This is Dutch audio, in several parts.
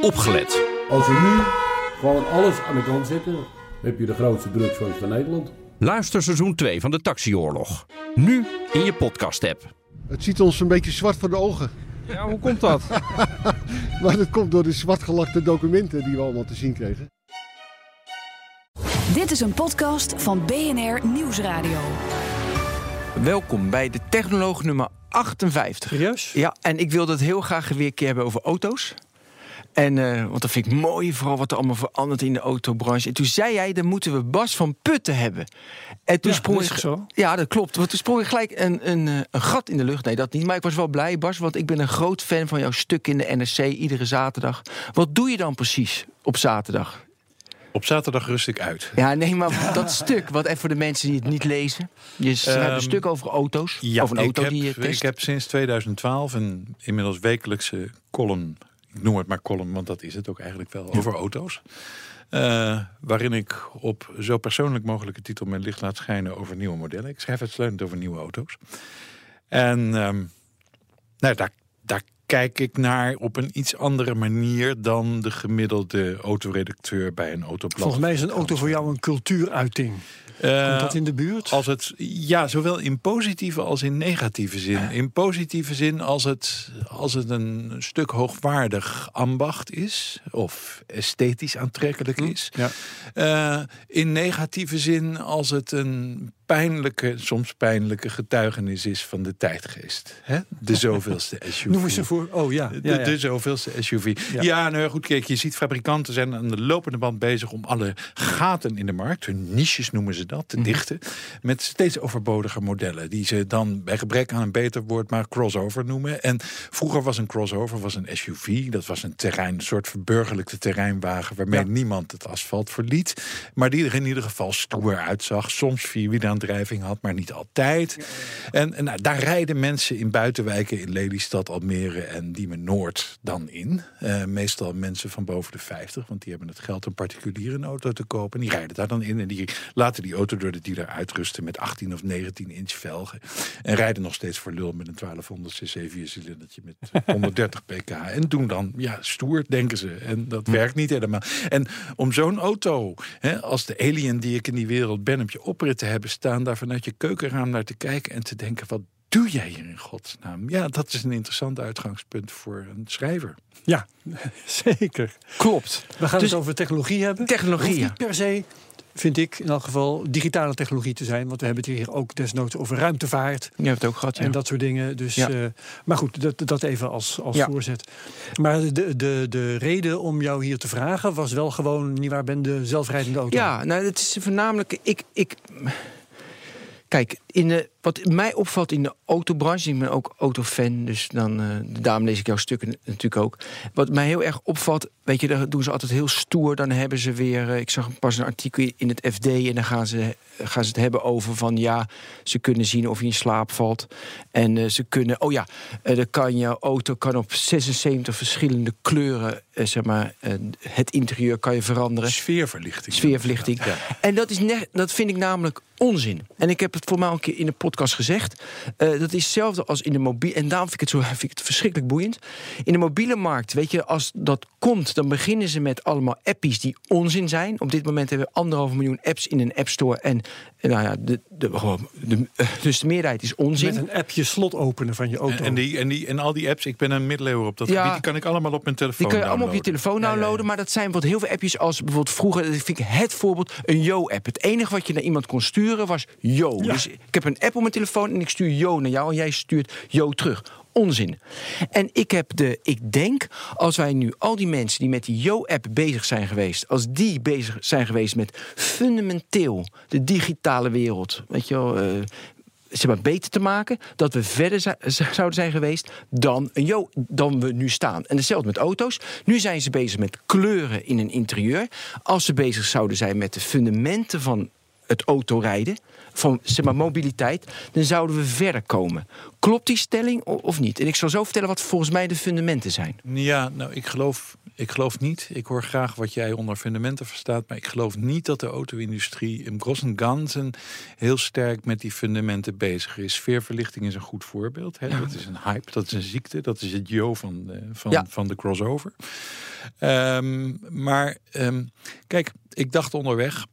opgelet. Als we nu gewoon alles aan de kant zetten, heb je de grootste drugsfans van Nederland. Luister seizoen 2 van de Taxioorlog. Nu in je podcast-app. Het ziet ons een beetje zwart voor de ogen. Ja, hoe komt dat? Maar dat komt door de zwartgelakte documenten die we allemaal te zien kregen. Dit is een podcast van BNR Nieuwsradio. Welkom bij de Technoloog nummer 58. Serieus? Ja, en ik wilde het heel graag weer een keer hebben over auto's. En, eh, want dat vind ik mooi, vooral wat er allemaal verandert in de autobranche. En toen zei jij, dan moeten we Bas van Putten hebben. En toen Ja, sprong ik- zo. Ja, dat klopt. Want toen sprong ik gelijk een, een, eh, een gat in de lucht. Nee, dat niet. Maar ik was wel blij, Bas, want ik ben een groot fan van jouw stuk in de NRC iedere zaterdag. Wat doe je dan precies op zaterdag? Op zaterdag rust ik uit. Ja, nee, maar dat stuk, wat even voor de mensen die het niet lezen. Je schrijft een Ehm, stuk over auto's. Ja, over een auto ik heb, die je test. ik heb sinds 2012 een inmiddels wekelijkse column. Ik noem het maar column, want dat is het ook eigenlijk wel. Over auto's. Eh, waarin ik op zo persoonlijk mogelijke titel mijn licht laat schijnen over nieuwe modellen. Ik schrijf uitsluitend over nieuwe auto's. En ehm, nou, daar, daar kijk ik naar op een iets andere manier dan de gemiddelde autoredacteur bij een autoblad. Volgens mij is een auto voor jou een cultuuruiting. Eh, Komt dat in de buurt? Als het, ja, zowel in positieve als in negatieve zin. In positieve zin als het, als het een stuk hoogwaardig ambacht is, of esthetisch aantrekkelijk is. Ja. Eh, in negatieve zin als het een pijnlijke, soms pijnlijke getuigenis is van de tijdgeest. Hè? De zoveelste SUV. Noem eens een voor. Oh ja. De, ja, ja. de zoveelste SUV. Ja. Ja, nou goed, kijk, je ziet fabrikanten zijn aan de lopende band bezig om alle gaten in de markt, hun niches noemen ze dat, te Mhm. dichten. Met steeds overbodige modellen. Die ze dan bij gebrek aan een beter woord maar crossover noemen. En vroeger was een crossover was een SUV. Dat was een terrein, een soort verburgerlijkte terreinwagen waarmee Ja. niemand het asfalt verliet. Maar die er in ieder geval stoer uitzag. Soms vierwielaandrijving had, maar niet altijd. En, en nou, daar rijden mensen in buitenwijken in Lelystad, Almere en Diemen Noord dan in. Eh, meestal mensen van boven de 50, want die hebben het geld om particulier een auto te kopen. En die rijden daar dan in en die laten die auto door de dealer uitrusten met 18 of 19 inch velgen. En rijden nog steeds voor lul met een 1200 cc viercilindertje met 130 pk. En doen dan, ja, stoer, denken ze. En dat werkt niet helemaal. En om zo'n auto, hè, als de alien die ik in die wereld ben, op je oprit te hebben staan, daar vanuit je keukenraam naar te kijken en te denken, wat doe jij hier in godsnaam? Ja, dat is een interessant uitgangspunt voor een schrijver. Ja, zeker. Klopt. We gaan Dus- het over technologie hebben. Technologie, niet per se, vind ik in elk geval, digitale technologie te zijn. Want we hebben het hier ook desnoods over ruimtevaart. Je hebt het ook gehad, ja. En dat soort dingen. Dus, Ja. eh, maar goed, dat, dat even als, als Ja. voorzet. Maar de, de, de reden om jou hier te vragen was wel gewoon, niet waar ben de zelfrijdende auto? Ja, nou, het is voornamelijk. Ik, ik, kijk, in de, wat mij opvalt in de autobranche, ik ben ook autofan, dus dan, eh, daarom lees ik jouw stukken natuurlijk ook. Wat mij heel erg opvalt, weet je, daar doen ze altijd heel stoer. Dan hebben ze weer, eh, ik zag pas een artikel in het FD en dan gaan ze, gaan ze het hebben over van ja, ze kunnen zien of je in slaap valt. En eh, ze kunnen, oh ja, eh, dan kan je auto kan op 76 verschillende kleuren, eh, zeg maar, eh, het interieur kan je veranderen. Sfeerverlichting. Sfeerverlichting. Ja. En dat, is net, dat vind ik namelijk onzin. En ik heb het voor mij een keer in de podcast gezegd. Eh, dat is hetzelfde als in de mobiele. En daarom vind ik, het zo, vind ik het verschrikkelijk boeiend. In de mobiele markt, weet je, als dat komt, dan beginnen ze met allemaal appies die onzin zijn. Op dit moment hebben we anderhalf miljoen apps in een app store. En eh, nou ja, de, de, gewoon de, eh, dus de meerderheid is onzin. Met een appje slot openen van je auto. En, en, die, en, die, en al die apps, ik ben een middeleeuwer op dat Ja. gebied, die kan ik allemaal op mijn telefoon Die kun je allemaal op je downloaden. telefoon Ja, ja, ja. downloaden. Maar dat zijn wat heel veel appjes als bijvoorbeeld vroeger. Dat vind ik het voorbeeld. Een Yo-app. Het enige wat je naar iemand kon sturen was Yo. Ja. Dus ik heb een app op mijn telefoon en ik stuur Yo naar jou. En jij stuurt Yo terug. Onzin. En ik heb de. Ik denk, als wij nu al die mensen die met die Yo-app bezig zijn geweest. Als die bezig zijn geweest met fundamenteel de digitale wereld. Weet je wel. eh, zeg maar, beter te maken, dat we verder zouden zijn geweest dan, jo dan we nu staan. En hetzelfde met auto's. Nu zijn ze bezig met kleuren in een interieur. Als ze bezig zouden zijn met de fundamenten van het autorijden, van zeg maar, mobiliteit, dan zouden we verder komen. Klopt die stelling of niet? En ik zal zo vertellen wat volgens mij de fundamenten zijn. Ja, nou, ik geloof, Ik geloof niet, ik hoor graag wat jij onder fundamenten verstaat, maar ik geloof niet dat de auto-industrie in gros en ganzen heel sterk met die fundamenten bezig is. Sfeerverlichting is een goed voorbeeld. Hè? Dat is een hype, dat is een ziekte, dat is het yo van de, van, Ja. van de crossover. Ehm, maar ehm, kijk, ik dacht onderweg,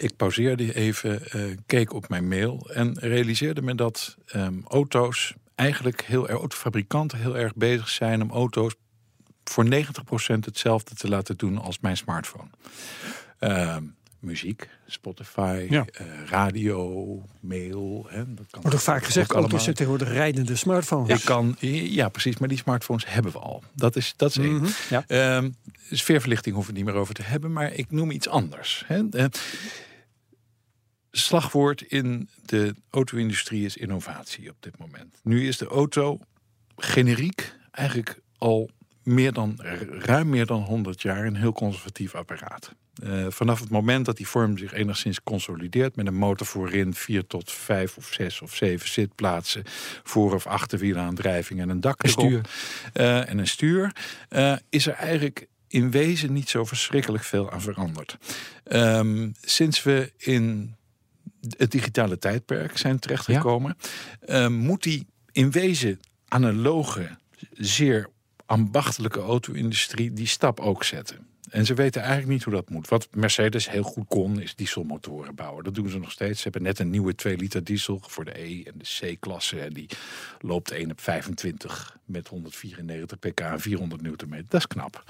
ik pauzeerde even, eh, keek op mijn mail en realiseerde me dat ehm, auto's eigenlijk heel erg, autofabrikanten heel erg bezig zijn om auto's voor 90% hetzelfde te laten doen als mijn smartphone. Ehm, muziek, Spotify, Ja. eh, radio, mail. Hè, dat kan Wordt ook vaak gezegd, ook auto's zijn tegenwoordig rijdende smartphones. Ik kan, ja, precies, maar die smartphones hebben we al. Dat is, dat is één. Mhm, ja. Ehm, sfeerverlichting hoeven we het niet meer over te hebben, maar ik noem iets anders. Hè. Slagwoord in de auto-industrie is innovatie op dit moment. Nu is de auto generiek eigenlijk al meer dan, ruim meer dan 100 jaar een heel conservatief apparaat. Eh, vanaf het moment dat die vorm zich enigszins consolideert met een motor voorin, vier tot vijf of zes of zeven zitplaatsen, voor of achterwielaandrijving en een dak erop, stuur. eh, en een stuur, eh, is er eigenlijk in wezen niet zo verschrikkelijk veel aan veranderd. Ehm, sinds we in het digitale tijdperk zijn terechtgekomen, ehm, moet die in wezen analoge, zeer ambachtelijke auto-industrie die stap ook zetten. En ze weten eigenlijk niet hoe dat moet. Wat Mercedes heel goed kon, is dieselmotoren bouwen. Dat doen ze nog steeds. Ze hebben net een nieuwe 2 liter diesel voor de E en de C-klasse. En die loopt 1 op 25 met 194 pk en 400 newtonmeter. Dat is knap.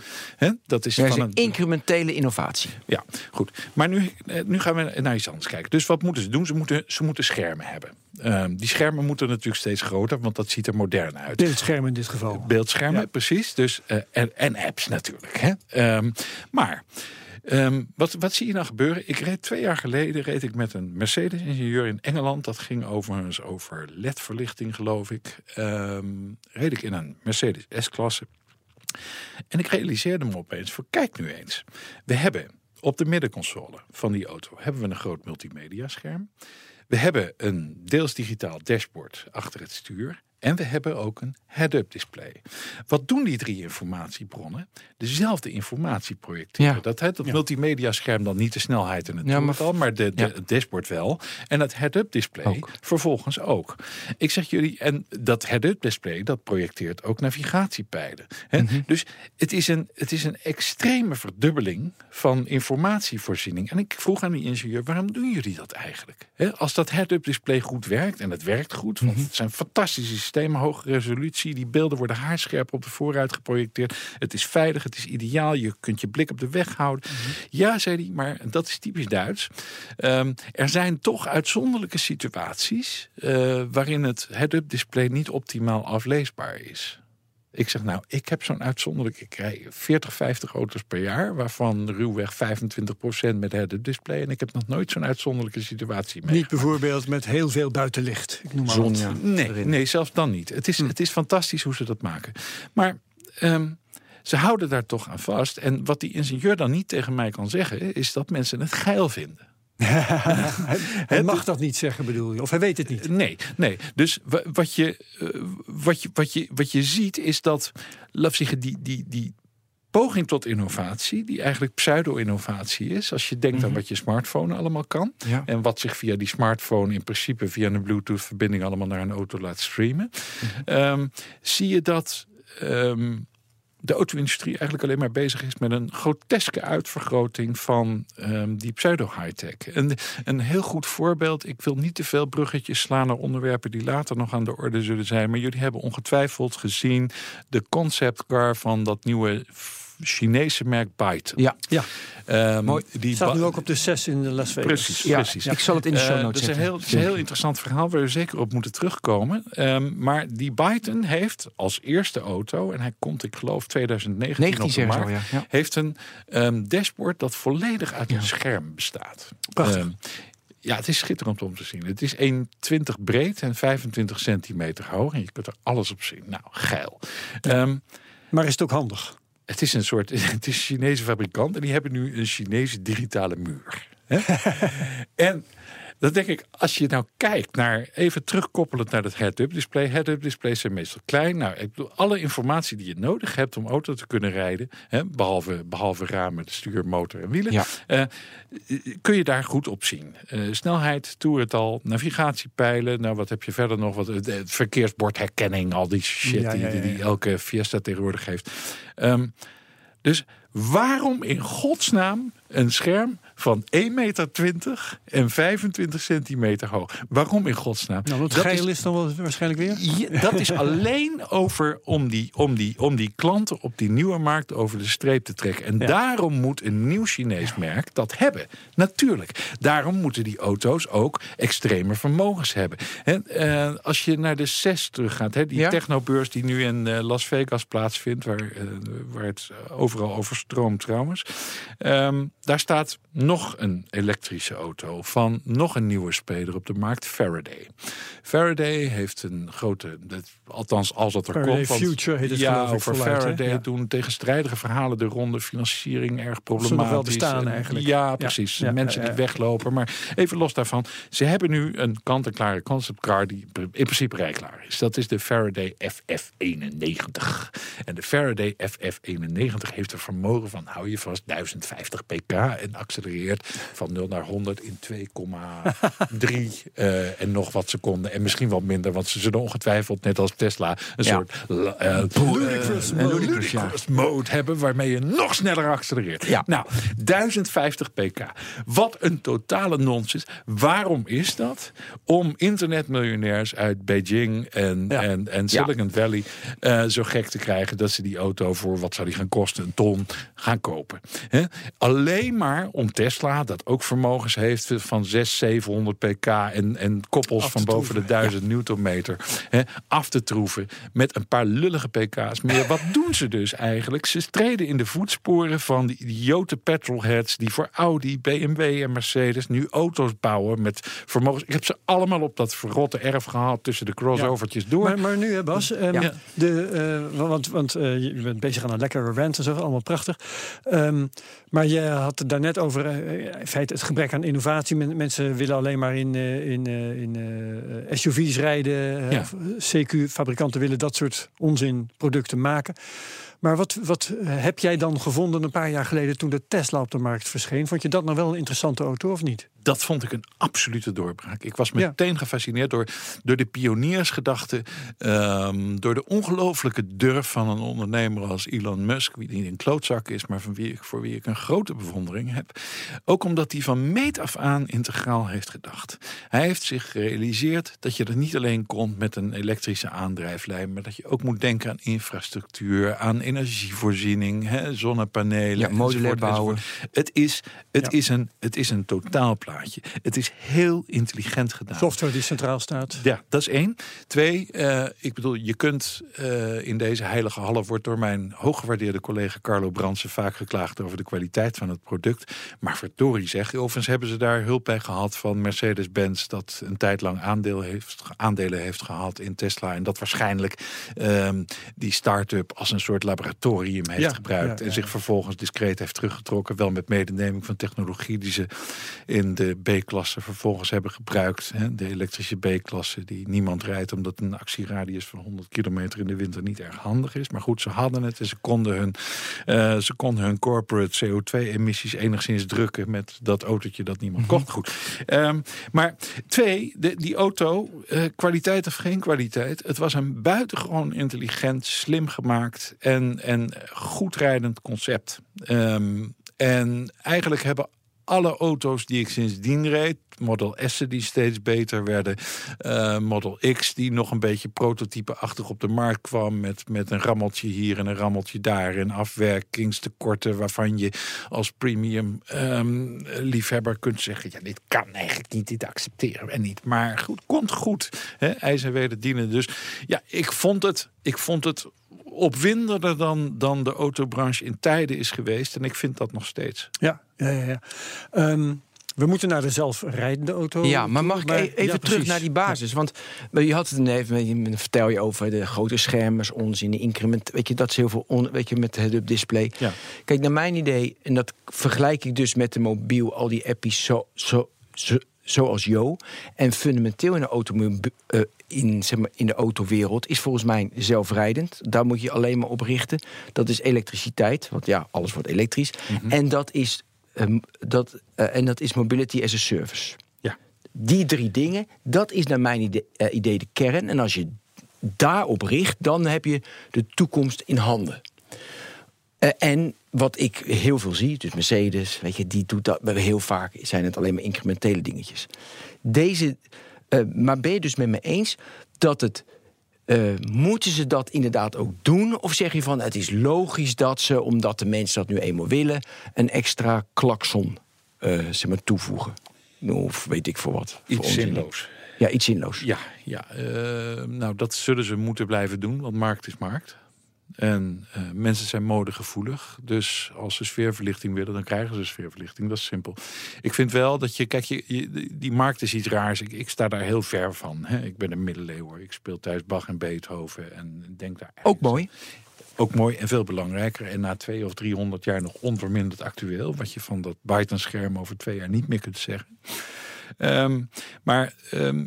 Dat is Ja, van is een incrementele innovatie. ja, goed. Maar nu, eh, nu gaan we naar iets anders kijken. Dus wat moeten ze doen? Ze moeten, ze moeten schermen hebben. Ehm, die schermen moeten natuurlijk steeds groter, want dat ziet er modern uit. Beeldscherm in dit geval. Beeldschermen, Ja. precies. Dus, eh, en, en apps natuurlijk. Hè? Ehm, maar ehm, wat, wat zie je nou gebeuren? Ik reed twee jaar geleden reed ik met een Mercedes-ingenieur in Engeland. Dat ging overigens over LED-verlichting, geloof ik. Reed ik in een Mercedes S-klasse. En ik realiseerde me opeens, voor kijk nu eens. We hebben op de middenconsole van die auto hebben we een groot multimedia scherm. We hebben een deels digitaal dashboard achter het stuur. En we hebben ook een head-up display. Wat doen die drie informatiebronnen? Dezelfde informatie projecteren. Ja. Dat, hè, dat multimedia scherm dan niet de snelheid en het Ja, maar maar de, de, Ja. het dashboard wel. En dat head-up display Ook. vervolgens ook. Ik zeg jullie, en dat head-up display dat projecteert ook navigatiepijlen. Hè? Mhm. Dus het is, een, het is een extreme verdubbeling van informatievoorziening. En ik vroeg aan die ingenieur, waarom doen jullie dat eigenlijk? Hè, als dat head-up display goed werkt, en het werkt goed, want Mhm. het zijn fantastische systemen, hoge resolutie, die beelden worden haarscherp op de voorruit geprojecteerd. Het is veilig, het is ideaal, je kunt je blik op de weg houden. Mhm. Ja, zei hij, maar dat is typisch Duits. Ehm, er zijn toch uitzonderlijke situaties eh, waarin het head-up display niet optimaal afleesbaar is. Ik zeg nou, ik heb zo'n uitzonderlijk. Ik rij 40, 50 auto's per jaar, waarvan ruwweg 25% met head-up display. En ik heb nog nooit zo'n uitzonderlijke situatie mee. Niet bijvoorbeeld met heel veel buitenlicht. Ik noem maar Zon, ja. Nee, erin. nee, zelfs dan niet. Het is, Hm. het is fantastisch hoe ze dat maken. Maar ehm, ze houden daar toch aan vast. En wat die ingenieur dan niet tegen mij kan zeggen, is dat mensen het geil vinden. Hij mag dat niet zeggen, bedoel je? Of hij weet het niet. Nee, nee. Dus wa- wat je, eh, wat je, wat je, wat je ziet is dat, laat zeggen, die, die, die poging tot innovatie, die eigenlijk pseudo-innovatie is, als je denkt aan wat je smartphone allemaal kan. Ja. En wat zich via die smartphone in principe via een Bluetooth-verbinding allemaal naar een auto laat streamen. ehm, zie je dat ehm, de auto-industrie eigenlijk alleen maar bezig is met een groteske uitvergroting van ehm, die pseudo-high-tech. En een heel goed voorbeeld, ik wil niet te veel bruggetjes slaan naar onderwerpen die later nog aan de orde zullen zijn, maar jullie hebben ongetwijfeld gezien de conceptcar van dat nieuwe Chinese merk Byte. Ja. Ja, Ehm, Mooi. Die staat nu ook op de 6 in de Las Vegas. Precies, Ja, precies. ik zal het in de show Eh, notes dat is een zetten. heel, dat is een heel interessant verhaal waar we zeker op moeten terugkomen. Ehm, maar die Byton heeft als eerste auto, en hij komt, ik geloof, 2019 19 op de markt, ja. Ja. heeft een ehm, dashboard dat volledig uit een scherm bestaat. Prachtig. Ja, het is schitterend om te zien. Het is 1,20 breed en 25 centimeter hoog. En je kunt er alles op zien. Nou, geil. Maar is het ook handig? Het is een soort, het is een Chinese fabrikant en die hebben nu een Chinese digitale muur. En dan denk ik, als je nou kijkt naar, even terugkoppelend naar het head-up display. Head-up displays zijn meestal klein. Nou, ik bedoel, alle informatie die je nodig hebt om auto te kunnen rijden, hè, behalve, behalve ramen, stuur, motor en wielen, Ja. eh, kun je daar goed op zien. Eh, snelheid, toerental, navigatiepijlen. Nou, wat heb je verder nog? Wat, de verkeersbordherkenning, al die shit Ja, ja, ja, die, die elke Fiesta tegenwoordig heeft. Ehm, dus waarom in godsnaam een scherm van 1,20 meter en 25 centimeter hoog? Waarom in godsnaam? Nou, Dat geil is- is dan wel waarschijnlijk weer. ja, dat is alleen over om die, om, die, om die klanten op die nieuwe markt over de streep te trekken. En Ja. daarom moet een nieuw Chinees merk dat hebben. Natuurlijk. Daarom moeten die auto's ook extreme vermogens hebben. En, eh, als je naar de CES teruggaat, hè, die Ja. technobeurs die nu in eh, Las Vegas plaatsvindt, waar, eh, waar het overal overstroomt trouwens. Ehm, daar staat nog een elektrische auto van nog een nieuwe speler op de markt, Faraday. Faraday heeft een grote, althans als dat er Faraday komt. want- Future heet het ja, over voluit, hè? Faraday Ja. doen tegenstrijdige verhalen de ronde, financiering erg ze problematisch. nog wel bestaan En- eigenlijk. Ja, precies. Ja, Mensen die weglopen. Maar even los daarvan, ze hebben nu een kant-en-klare conceptcar die in principe rijklaar is. Dat is de Faraday FF91. En de Faraday FF91 heeft een vermogen van, hou je vast, 1050 pk en accelereert van 0 naar 100 in 2,3 eh, en nog wat seconden. En misschien wat minder, want ze zullen ongetwijfeld, net als Tesla, een Ja. soort eh, Ludicrous mode. ludicrous ja. mode hebben waarmee je nog sneller accelereert. Ja. Nou, 1050 pk. Wat een totale nonsens. Waarom is dat? Om internetmiljonairs uit Beijing en, Ja. en, en Silicon Valley zo gek te krijgen dat ze die auto voor wat zou die gaan kosten, een ton, gaan kopen. Alleen maar om Tesla, dat ook vermogens heeft van 600, 700 pk en, en koppels van boven de troeven, 1000 newtonmeter hè, af te troeven met een paar lullige pk's meer. Wat doen ze dus eigenlijk? Ze treden in de voetsporen van die idiote petrolheads die voor Audi, BMW en Mercedes nu auto's bouwen met vermogens. Ik heb ze allemaal op dat verrotte erf gehaald tussen de crossovertjes door. Maar, maar nu, hè, Bas, ehm, Ja. de, eh, want, want eh, je bent bezig aan een lekkere rant en zo, allemaal prachtig. Ehm, maar je had het daarnet over eh, in feite het gebrek aan innovatie. Men- mensen willen alleen maar in, eh, in, eh, in eh, SUV's rijden. eh, Ja. CQ-fabrikanten willen dat soort onzinproducten maken. Maar wat, wat heb jij dan gevonden een paar jaar geleden toen de Tesla op de markt verscheen? Vond je dat nou wel een interessante auto of niet? dat vond ik een absolute doorbraak. Ik was Ja. meteen gefascineerd door, door de pioniersgedachte, ehm, door de ongelofelijke durf van een ondernemer als Elon Musk, die niet een klootzak is, maar van wie ik, voor wie ik een grote bewondering heb. Ook omdat hij van meet af aan integraal heeft gedacht. Hij heeft zich gerealiseerd dat je er niet alleen komt met een elektrische aandrijflijn, maar dat je ook moet denken aan infrastructuur, aan energievoorziening, hè, zonnepanelen. Ja, modulair bouwen. Het is, het, Ja. is een, het is een totaalplaatje. Het is heel intelligent gedaan. Software die centraal staat. Ja, dat is één. Twee, eh, ik bedoel, je kunt eh, in deze heilige half wordt door mijn hooggewaardeerde collega Carlo Brandsen vaak geklaagd over de kwaliteit van het product. Maar verdorie zeg, overigens hebben ze daar hulp bij gehad van Mercedes-Benz, dat een tijd lang aandeel heeft, aandelen heeft gehad in Tesla. En dat waarschijnlijk ehm, die start-up als een soort laboratorium heeft Ja, gebruikt. ja, En zich vervolgens discreet heeft teruggetrokken. Wel met medeneming van technologie die ze in de B-klasse vervolgens hebben gebruikt. Hè, de elektrische B-klasse die niemand rijdt omdat een actieradius van 100 kilometer in de winter niet erg handig is. Maar goed, ze hadden het en ze konden hun, eh, ze konden hun corporate CO2-emissies enigszins drukken met dat autootje dat niemand kocht. Goed. Ehm, maar twee, de, die auto, eh, kwaliteit of geen kwaliteit, het was een buitengewoon intelligent, slim gemaakt en, en goed rijdend concept. Ehm, en eigenlijk hebben alle auto's die ik sindsdien reed, Model S'en die steeds beter werden, eh, Model X die nog een beetje prototype-achtig op de markt kwam met, met een rammeltje hier en een rammeltje daar en afwerkingstekorten waarvan je als premium ehm, liefhebber kunt zeggen, ja dit kan eigenlijk niet, dit accepteren we niet. Maar goed, komt goed. Hè? IJs en weder dienen. Dus ja, ik vond het, ik vond het opwindender dan, dan de autobranche in tijden is geweest. En ik vind dat nog steeds. Ja, ja, ja. ja. Ehm, we moeten naar de zelfrijdende auto. Ja, maar mag ik e- even ja, terug precies. naar die basis? Want je had het net even, je- dan vertel je over de grote schermen, onzin, de increment. Weet je, dat is heel veel on, weet je, met het display. Ja. Kijk, naar mijn idee, en dat vergelijk ik dus met de mobiel, al die appies zo, zo, zo, zoals Jo. En fundamenteel in de, auto, eh, in, zeg maar, in de autowereld is volgens mij zelfrijdend. Daar moet je alleen maar op richten. Dat is elektriciteit, want ja, alles wordt elektrisch. Mhm. En dat is, ehm, dat, eh, en dat is mobility as a service. Ja. Die drie dingen, dat is naar mijn idee, eh, idee de kern. En als je daarop richt, dan heb je de toekomst in handen. Eh, en wat ik heel veel zie, dus Mercedes, weet je, die doet dat heel vaak, zijn het alleen maar incrementele dingetjes. Deze, eh, maar ben je dus met me eens dat het. eh, moeten ze dat inderdaad ook doen? Of zeg je van het is logisch dat ze, omdat de mensen dat nu eenmaal willen, een extra klakson zeg maar, toevoegen? Of weet ik voor wat. Iets zinloos. Ja, iets zinloos. Ja, ja nou dat zullen ze moeten blijven doen, want markt is markt. En eh, mensen zijn modegevoelig. Dus als ze sfeerverlichting willen, dan krijgen ze sfeerverlichting. Dat is simpel. Ik vind wel dat je, kijk, je, je- die markt is iets raars. Ik, ik sta daar heel ver van. Hè. Ik ben een middeleeuwer. Ik speel thuis Bach en Beethoven en denk daar. Ook mooi. Ook mooi en veel belangrijker. En na twee of 300 jaar nog onverminderd actueel. Wat je van dat Biden-scherm over twee jaar niet meer kunt zeggen. Ehm, maar ehm,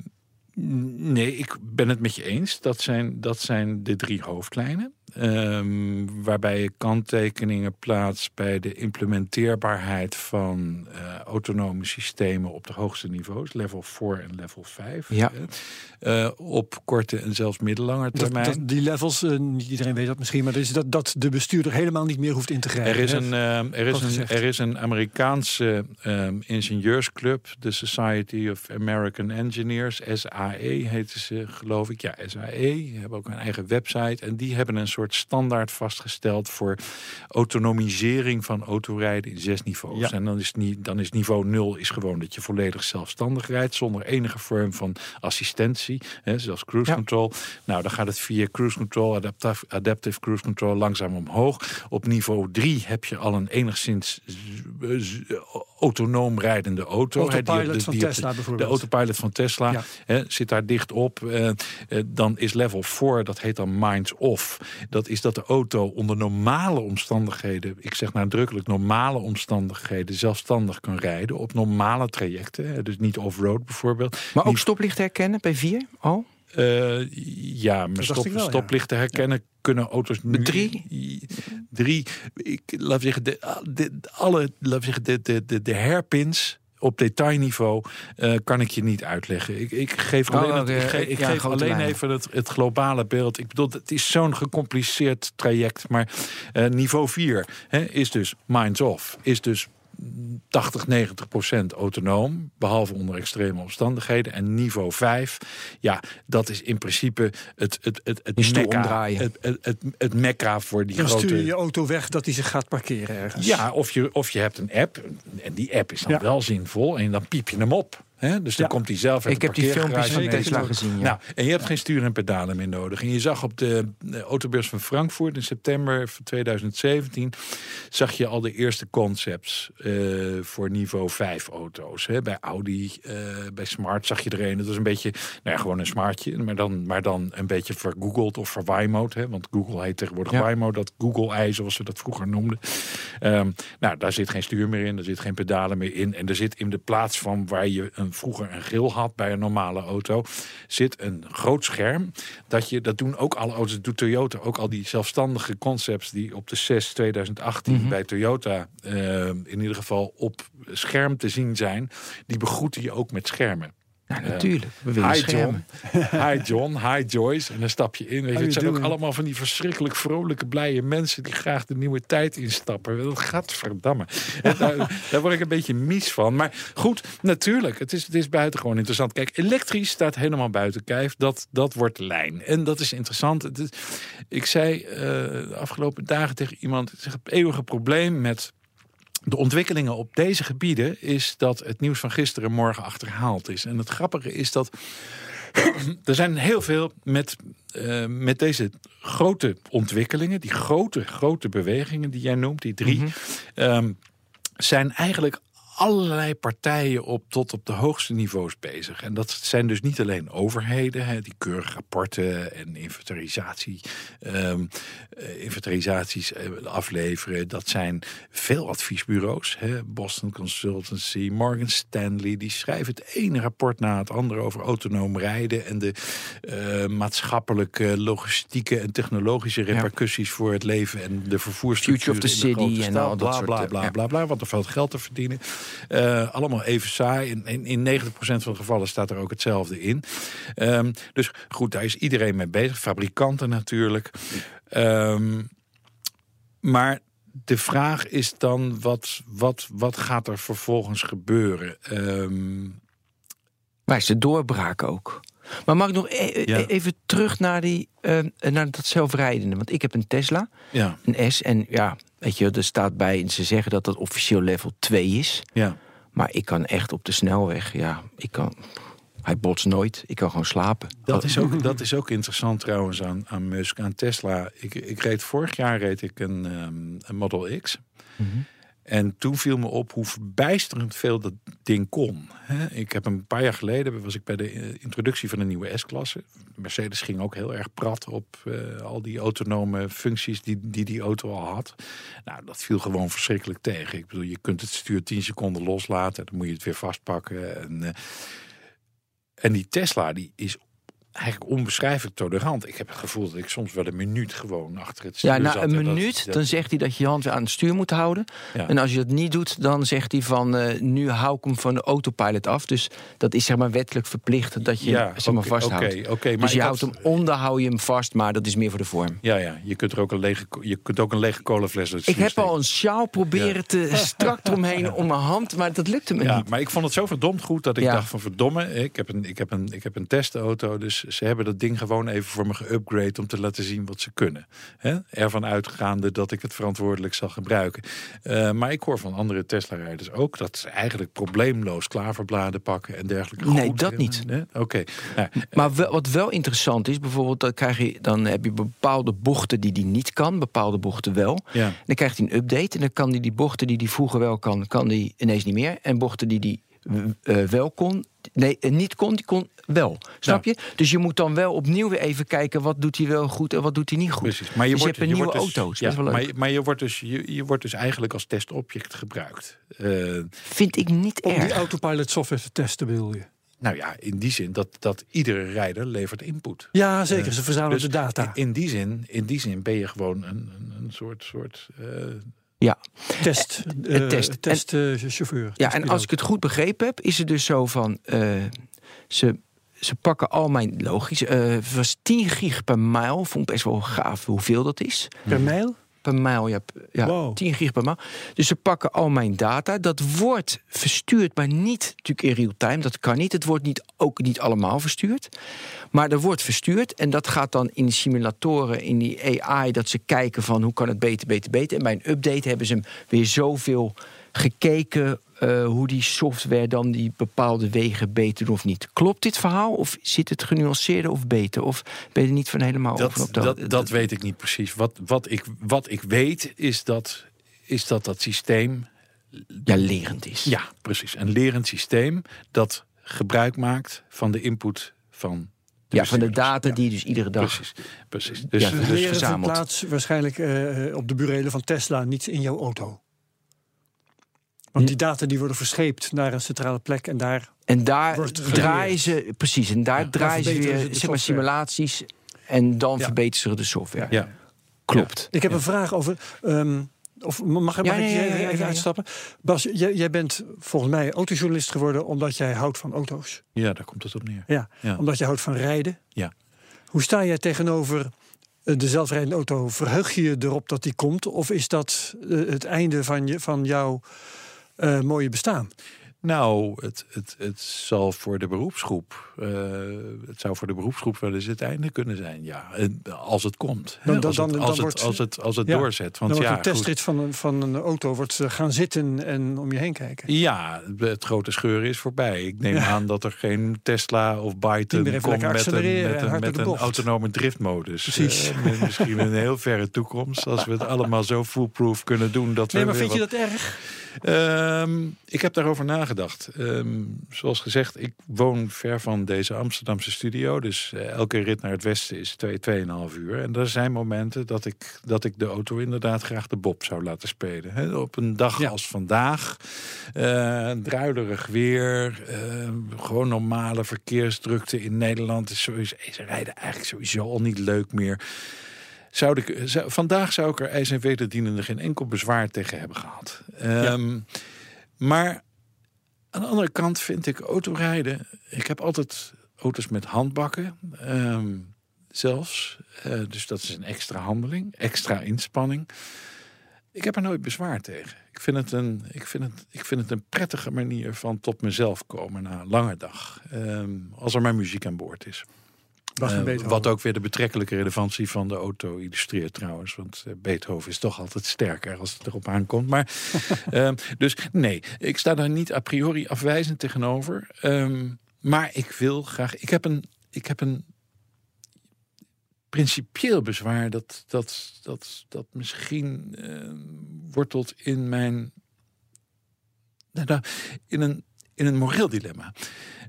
nee, ik ben het met je eens. Dat zijn, dat zijn de drie hoofdlijnen. Ehm, waarbij je kanttekeningen plaatst bij de implementeerbaarheid van eh, autonome systemen op de hoogste niveaus, level 4 en level 5. Ja. Eh, op korte en zelfs middellange termijn. dat, die levels, eh, niet iedereen weet dat misschien, maar dat is dat, dat de bestuurder helemaal niet meer hoeft in te grijpen. Er is, hè? een, ehm, er, is een, gezegd. er is een Amerikaanse ehm, ingenieursclub, de Society of American Engineers, SAE heten ze, geloof ik. Ja, SAE, hebben ook een eigen website. En die hebben een soort standaard vastgesteld voor autonomisering van autorijden in zes niveaus. Ja. En dan is, niet, dan is niveau 0 is gewoon dat je volledig zelfstandig rijdt, zonder enige vorm van assistentie, hè, zoals cruise Ja. control. Nou, dan gaat het via cruise control, adaptive, adaptive cruise control, langzaam omhoog. Op niveau 3 heb je al een enigszins autonoom rijdende auto. hè, die- die- van Tesla de, bijvoorbeeld. De autopilot van Tesla Ja. hè, zit daar dicht op. Eh, eh, dan is level 4, dat heet dan minds off. Dat is dat de auto onder normale omstandigheden, ik zeg nadrukkelijk normale omstandigheden, zelfstandig kan rijden op normale trajecten. Dus niet off-road bijvoorbeeld. Maar ook Niet- stoplicht herkennen bij vier? Oh? eh, ja, maar stop, ja. stoplichten herkennen kunnen auto's nu. Drie? Drie. Ik laat zeggen, de, de, alle, laat zeggen, de, de, de, de hairpins op detailniveau eh, kan ik je niet uitleggen. Ik, ik geef Oh, alleen, het, oké. ik ge- ik Ja, geef alleen even het, het globale beeld. Ik bedoel, het is zo'n gecompliceerd traject. Maar eh, niveau 4 hè, is dus minds off. Is dus 80, 90 procent autonoom, behalve onder extreme omstandigheden. En niveau 5, ja, dat is in principe het, het, het, het, mekka, omdraaien. het, het, het, het mekka voor die Dan grote... stuur je je auto weg dat hij zich gaat parkeren ergens. Ja, of je, of je hebt een app. En die app is dan Ja. wel zinvol. En dan piep je hem op. Hè? Dus dan Ja. komt hij zelf uit Ik de heb die filmpjes van. Tesla gezien. Ja. Nou, en je hebt geen stuur en pedalen meer nodig. En je zag op de eh, autobeurs van Frankfurt in september van 2017... zag je al de eerste concepts eh, voor niveau 5 auto's. Hè. Bij Audi, eh, bij Smart zag je er een. Dat was een beetje, nou ja, gewoon een smartje. Maar dan, maar dan een beetje vergoogeld of verwaaimode. Hè. Want Google heet tegenwoordig Ja. Waymo. Dat Google-ei, zoals ze dat vroeger noemden. Ehm, nou, daar zit geen stuur meer in. Er zit geen pedalen meer in. En er zit in de plaats van waar je een, vroeger een grill had bij een normale auto... zit een groot scherm. Dat, je, dat doen ook alle auto's. Doet Toyota ook al die zelfstandige concepts... die op de 6 2018 bij Toyota ehm, in ieder geval op scherm te zien zijn. Die begroeten je ook met schermen. Ja, natuurlijk. We willen Hi schermen. John, hi John, hi Joyce. En dan stap je in. Weet je, How het zijn ook allemaal van die verschrikkelijk vrolijke, blije mensen... die graag de nieuwe tijd instappen. Dat gaat verdamme. En daar, daar word ik een beetje mies van. Maar goed, natuurlijk, het is, het is buitengewoon interessant. Kijk, elektrisch staat helemaal buiten kijf. Dat, dat wordt lijn. En dat is interessant. Het is- ik zei eh, de afgelopen dagen tegen iemand... het eeuwige probleem met de ontwikkelingen op deze gebieden is dat het nieuws van gisteren morgen achterhaald is. En het grappige is dat er zijn heel veel met, eh, met deze grote ontwikkelingen, die grote, grote bewegingen die jij noemt, die drie, ehm, zijn eigenlijk allerlei partijen op tot op de hoogste niveaus bezig. En dat zijn dus niet alleen overheden, hè, die keurig rapporten en inventarisatie, ehm, eh, inventarisaties eh, afleveren. Dat zijn veel adviesbureaus, hè, Boston Consultancy, Morgan Stanley. Die schrijven het ene rapport na het andere over autonoom rijden en de eh, maatschappelijke, logistieke en technologische repercussies voor het leven en de vervoerstructuur. Future of the in de city en al dat bla, soort, bla, bla, ja. bla, bla, want er valt geld te verdienen. Eh, allemaal even saai. In, in, in 90% van de gevallen staat er ook hetzelfde in. Ehm, dus goed, daar is iedereen mee bezig. Fabrikanten natuurlijk. Ehm, maar de vraag is dan, wat, wat, wat gaat er vervolgens gebeuren? Ehm, Waar is de doorbraak ook? Maar mag ik nog e- Ja. e- even terug naar, die, eh, naar dat zelfrijdende? Want ik heb een Tesla, ja, een S. En ja, weet je, er staat bij, en ze zeggen dat dat officieel level 2 is. ja. Maar ik kan echt op de snelweg, ja, ik kan... Hij botst nooit, ik kan gewoon slapen. Dat is, ook, dat is ook interessant trouwens aan, aan Musk, aan Tesla. Ik, ik reed vorig jaar reed ik een, ehm, een Model X. Mhm. En toen viel me op hoe verbijsterend veel dat ding kon. Ik heb een paar jaar geleden was ik bij de eh, introductie van een nieuwe S-klasse. Mercedes ging ook heel erg prat op eh, al die autonome functies die, die die auto al had. Nou, dat viel gewoon verschrikkelijk tegen. Ik bedoel, je kunt het stuur 10 seconden loslaten, dan moet je het weer vastpakken. En, eh, en die Tesla die is eigenlijk onbeschrijfelijk tolerant. Ik heb het gevoel dat ik soms wel een minuut gewoon achter het stuur Ja, na zat een dat- minuut, dat- dan zegt hij dat je je hand weer aan het stuur moet houden. Ja. En als je dat niet doet, dan zegt hij van... eh, nu hou ik hem van de autopilot af. Dus dat is zeg maar wettelijk verplicht dat je Ja, hem zeg maar, vasthoudt. oké, oké, maar dus je houdt had- hem onder, hou je hem vast, maar dat is meer voor de vorm. Ja, ja, je kunt er ook een lege, je kunt ook een lege het Ik heb al een sjaal proberen te strak eromheen om mijn hand, maar dat lukte me niet. maar ik vond het zo verdomd goed dat ik dacht van verdomme, ik heb, een, ik, heb een, ik heb een testauto, dus ze hebben dat ding gewoon even voor me geupgrade om te laten zien wat ze kunnen. Hè? Ervan uitgaande dat ik het verantwoordelijk zal gebruiken. Eh, maar ik hoor van andere Tesla-rijders ook dat ze eigenlijk probleemloos klaverbladen pakken en dergelijke. Nee, Goed, dat hè? niet. Nee? Oké. Nou, Maar wel- wat wel interessant is, bijvoorbeeld, dan, krijg je, dan heb je bepaalde bochten die hij niet kan, bepaalde bochten wel. ja. Dan krijgt hij een update en dan kan hij die bochten die hij vroeger wel kan, kan hij ineens niet meer. En bochten die hij eh, wel kon, nee, eh, niet kon, die kon wel. Snap je? Dus je moet dan wel opnieuw weer even kijken wat doet hij wel goed en wat doet hij niet goed. Precies. Maar je, dus wordt, je hebt een nieuwe wordt dus- auto. Dat is ja, best wel leuk. maar, je- maar je, wordt dus, je, je wordt dus eigenlijk als testobject gebruikt. Eh, Vind ik niet Om erg. die autopilot software te testen, bedoel je? nou ja, in die zin dat, dat iedere rijder levert input. Ja, zeker. Ze verzamelen Dus de data. In die zin, in die zin ben je gewoon een, een, een soort, soort eh, Ja. Test. Eh, test. test eh, chauffeur. Ja, en als ik het goed begrepen heb, is het dus zo van. ze, ze pakken al mijn. Logisch. het was 10 gig per mijl. Vond ik best wel gaaf hoeveel dat is. Per mijl? Per mijl, ja, ja Wow. 10 gig per mijl. Dus ze pakken al mijn data. Dat wordt verstuurd, maar niet natuurlijk in real time. Dat kan niet. Het wordt niet, ook niet allemaal verstuurd. Maar er wordt verstuurd. En dat gaat dan in de simulatoren, in die AI, dat ze kijken van hoe kan het beter, beter, beter. En bij een update hebben ze hem weer zoveel gekeken eh, hoe die software dan die bepaalde wegen beter doet of niet. Klopt dit verhaal? Of zit het genuanceerder of beter? Of ben je er niet van helemaal over dat, op de dat, dat weet ik niet precies. Wat, wat, ik, wat ik weet is dat, is dat dat systeem. ja, lerend is. Ja, precies. Een lerend systeem dat gebruik maakt van de input van. De Ja, van de data Ja, die dus iedere dag. Precies, precies. Dus, Ja, dus- verzameld. plaats waarschijnlijk eh, op de burelen van Tesla, niet in jouw auto. Want die data die worden verscheept naar een centrale plek en daar En daar draaien ze, precies, en daar Ja, draaien ze weer zeg maar, simulaties. En dan Ja. verbeteren ze de software. ja. Klopt. Ik heb een vraag over. ehm, of mag, mag Ja, ik ja, ja, even ja, ja, ja. uitstappen? Bas, jij, jij bent volgens mij autojournalist geworden omdat jij houdt van auto's. ja, daar komt het op neer. Ja, Ja. omdat je houdt van rijden. Ja. Hoe sta jij tegenover eh, de zelfrijdende auto? Verheug je je erop dat die komt? Of is dat eh, het einde van, je, van jouw mooie bestaan? Nou, het, het, het zal voor de beroepsgroep. eh, het zou voor de beroepsgroep wel eens het einde kunnen zijn. Ja, en als het komt. Dan- dan- als het, dan- als dan het, wordt- als het, als het Ja, doorzet. Dan Want wordt ja, een testrit van een, van een auto wordt eh, gaan zitten en om je heen kijken. Ja, het grote scheuren is voorbij. Ik neem aan dat er geen Tesla of Byton even komt met een, met en een, met een autonome driftmodus. Precies. Eh, misschien een heel verre toekomst. Als we het allemaal zo foolproof kunnen doen. Dat Nee, we maar vind je dat erg? Ehm, ik heb daarover nagedacht. Ehm, zoals gezegd, ik woon ver van deze Amsterdamse studio. Dus eh, elke rit naar het westen is 2, 2,5 uur. En er zijn momenten dat ik, dat ik de auto inderdaad graag de bob zou laten spelen. Hè, op een dag Ja. als vandaag. eh druilerig weer. eh, gewoon normale verkeersdrukte in Nederland. Is sowieso, is rijden eigenlijk sowieso al niet leuk meer. Zou ik, zou- vandaag zou ik er eis en wederdienende geen enkel bezwaar tegen hebben gehad. Ehm, Maar aan de andere kant vind ik autorijden. Ik heb altijd auto's met handbakken. ehm, zelfs. Eh, dus dat is een extra handeling, extra inspanning. Ik heb er nooit bezwaar tegen. Ik vind het een, ik vind het, ik vind het een prettige manier van tot mezelf komen na een lange dag. Ehm, als er maar muziek aan boord is. Eh, wat ook weer de betrekkelijke relevantie van de auto illustreert trouwens. Want eh, Beethoven is toch altijd sterker als het erop aankomt. Maar, ehm, dus nee, ik sta daar niet a priori afwijzend tegenover. Ehm, maar ik wil graag... Ik heb een, ik heb een principieel bezwaar dat, dat, dat, dat misschien ehm, wortelt in mijn... Nou, nou, in, een, in een moreel dilemma.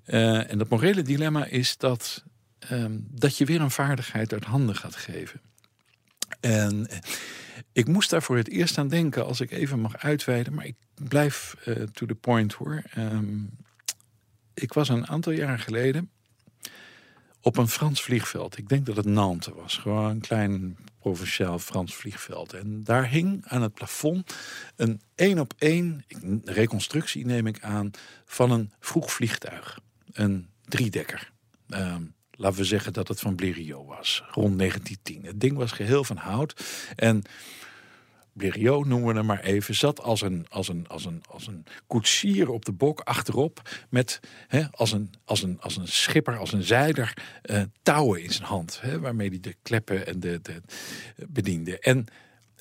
Eh, en dat morele dilemma is dat ehm, dat je weer een vaardigheid uit handen gaat geven. En eh, ik moest daar voor het eerst aan denken als ik even mag uitweiden, maar ik blijf eh, to the point hoor. Ehm, ik was een aantal jaren geleden op een Frans vliegveld. Ik denk dat het Nantes was, gewoon een klein provinciaal Frans vliegveld. En daar hing aan het plafond een één op één reconstructie, neem ik aan, van een vroeg vliegtuig. Een driedekker. Ehm, laten we zeggen dat het van Blériot was, rond 1910. Het ding was geheel van hout. En Blériot, noemen we hem maar even, zat als een, als een, als een, als een koetsier op de bok achterop. Met hè, als, een, als, een, als een schipper, als een zeiler, eh, touwen in zijn hand. Hè, waarmee hij de kleppen en de, de bediende. En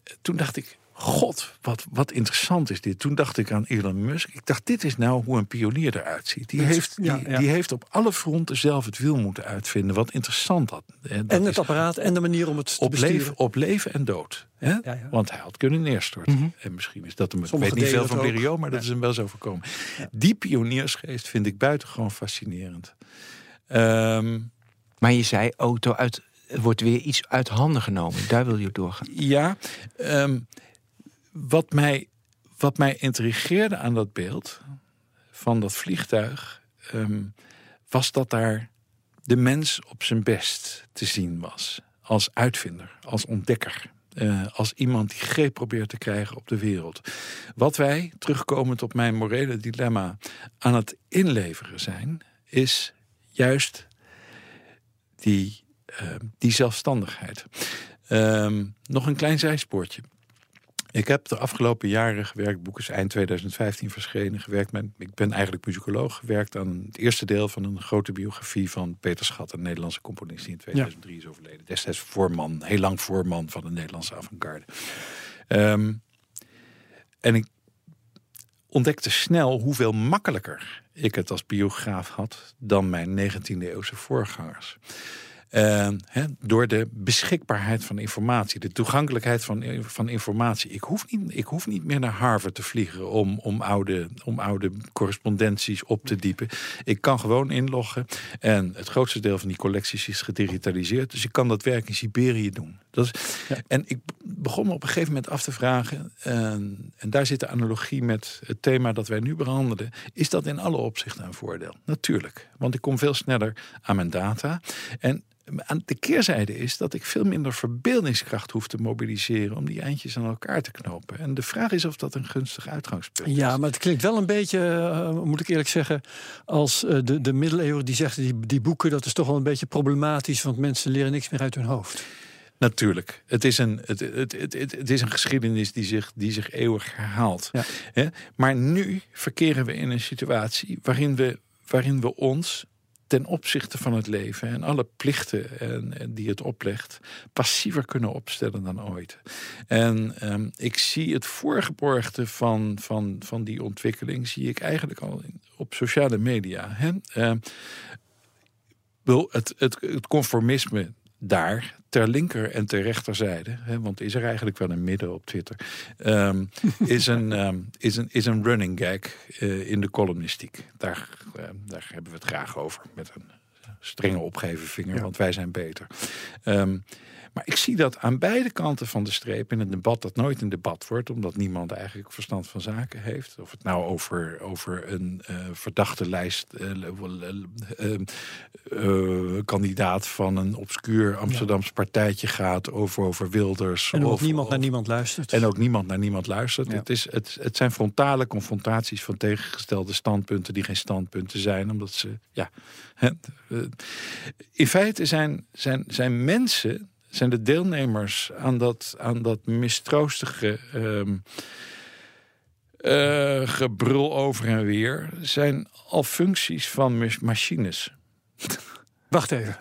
eh, toen dacht ik, God, wat, wat interessant is dit. Toen dacht ik aan Elon Musk. Ik dacht, dit is nou hoe een pionier eruit ziet. Die, heeft, die, ja, ja. die heeft op alle fronten zelf het wiel moeten uitvinden. Wat interessant dat. hè, dat En is het apparaat en de manier om het te op, besturen. leven, op leven en dood. Hè? Ja, ja. Want hij had kunnen neerstorten. En misschien is dat hem. Ik Sommige weet niet veel van het. Blériot, maar dat is hem wel zo voorkomen. Die pioniersgeest vind ik buitengewoon fascinerend. Ehm, Maar je zei, auto uit, er wordt weer iets uit handen genomen. Daar wil je op doorgaan. Ja, ehm, wat, mij, wat mij intrigeerde aan dat beeld van dat vliegtuig, ehm, was dat daar de mens op zijn best te zien was. Als uitvinder, als ontdekker. eh, als iemand die greep probeert te krijgen op de wereld. Wat wij, terugkomend op mijn morele dilemma, aan het inleveren zijn, is juist die, eh, die zelfstandigheid. Ehm, nog een klein zijspoortje. Ik heb de afgelopen jaren gewerkt, boek is eind 2015 verschenen, gewerkt met, ik ben eigenlijk muzikoloog, gewerkt aan het eerste deel van een grote biografie van Peter Schat, een Nederlandse componist die in 2003 is overleden. Destijds voorman, heel lang voorman van de Nederlandse avant-garde. Ehm, en ik ontdekte snel hoeveel makkelijker ik het als biograaf had dan mijn 19e eeuwse voorgangers. Uh, door de beschikbaarheid van informatie, de toegankelijkheid van, van informatie. Ik hoef, niet, ik hoef niet meer naar Harvard te vliegen om, om, oude, om oude correspondenties op te diepen. Ik kan gewoon inloggen. En het grootste deel van die collecties is gedigitaliseerd. Dus ik kan dat werk in Siberië doen. Dat is, ja. En ik begon me op een gegeven moment af te vragen. En, en daar zit de analogie met het thema dat wij nu behandelen. Is dat in alle opzichten een voordeel? Natuurlijk. Want ik kom veel sneller aan mijn data. En aan de keerzijde is dat ik veel minder verbeeldingskracht hoef te mobiliseren om die eindjes aan elkaar te knopen. En de vraag is of dat een gunstig uitgangspunt is. Ja, maar het klinkt wel een beetje, uh, moet ik eerlijk zeggen, als uh, de, de middeleeuwen die zegt die, die boeken, dat is toch wel een beetje problematisch, want mensen leren niks meer uit hun hoofd. Natuurlijk. Het is een, het, het, het, het, is een geschiedenis die zich, die zich eeuwig herhaalt. Ja. Hè? Maar nu verkeren we in een situatie waarin we, waarin we ons ten opzichte van het leven en alle plichten en, en die het oplegt, passiever kunnen opstellen dan ooit. En ehm, ik zie het voorgeborgde van, van, van die ontwikkeling, zie ik eigenlijk al op sociale media. Hè? Ehm, wel, het, het, het conformisme daar, ter linker en ter rechterzijde, hè, want is er eigenlijk wel een midden op Twitter, ehm, is, een, ehm, is, een, is een running gag eh, in de columnistiek. Daar, eh, daar hebben we het graag over, met een strenge opgeven vinger, want wij zijn beter. Ehm, maar ik zie dat aan beide kanten van de streep in een debat dat nooit een debat wordt, omdat niemand eigenlijk verstand van zaken heeft. Of het nou over, over een eh, verdachte lijst, eh, eh, kandidaat van een obscuur Amsterdams partijtje gaat, of over Wilders. En ook of, niemand of- naar niemand luistert. en ook niemand naar niemand luistert. Ja. Het, is, het, het zijn frontale confrontaties van tegengestelde standpunten die geen standpunten zijn, omdat ze, ja. In feite zijn, zijn, zijn mensen, zijn de deelnemers aan dat, aan dat mistroostige ehm, eh, gebrul over en weer, zijn al functies van mach- machines. Wacht even.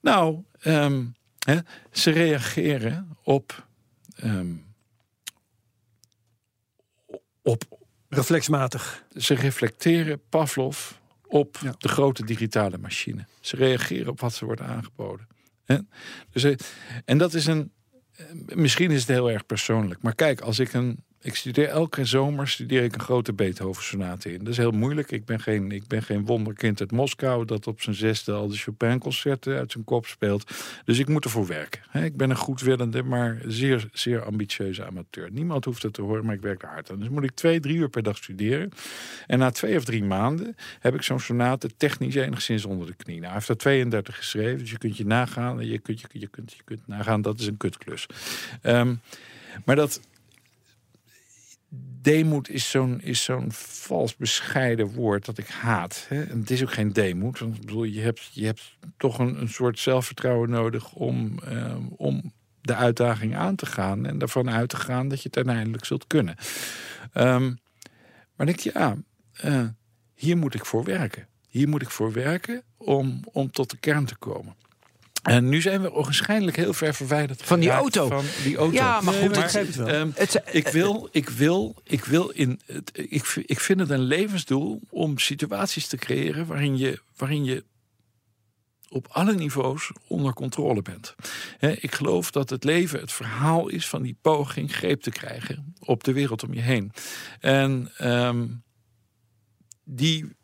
Nou, ehm, hè, ze reageren op, ehm, op. Reflexmatig. Ze reflecteren Pavlov op Ja. de grote digitale machine. Ze reageren op wat ze wordt aangeboden. Dus, eh, en dat is een. eh, Misschien is het heel erg persoonlijk. Maar kijk, als ik een. Ik studeer elke zomer studeer ik een grote Beethoven-sonate in. Dat is heel moeilijk. Ik ben geen, ik ben geen wonderkind uit Moskou dat op zijn zesde al de Chopin-concerten uit zijn kop speelt. Dus ik moet ervoor werken. Ik ben een goedwillende, maar zeer, zeer ambitieuze amateur. Niemand hoeft het te horen, maar ik werk er hard aan. Dus moet ik twee, drie uur per dag studeren. En na twee of drie maanden heb ik zo'n sonate technisch enigszins onder de knie. Nou, hij heeft er 32 geschreven, dus je kunt je nagaan. Je kunt, je, je kunt, je kunt nagaan, dat is een kutklus. Ehm, maar dat demoed is zo'n is zo'n vals bescheiden woord dat ik haat. Hè? Het is ook geen demoed. Want bedoel, je hebt, je hebt toch een, een soort zelfvertrouwen nodig om, ehm, om de uitdaging aan te gaan. En ervan uit te gaan dat je het uiteindelijk zult kunnen. Ehm, maar denk je, ja, eh, hier moet ik voor werken. Hier moet ik voor werken om, om tot de kern te komen. En nu zijn we waarschijnlijk heel ver verwijderd Van die auto. Van die auto. Ja, maar goed, maar ik het- wel. Ehm, Het, ik wil, ik wil, ik wil in. Het, ik, ik vind het een levensdoel om situaties te creëren waarin je, waarin je op alle niveaus onder controle bent. Ik geloof dat het leven het verhaal is van die poging greep te krijgen op de wereld om je heen. En ehm, die.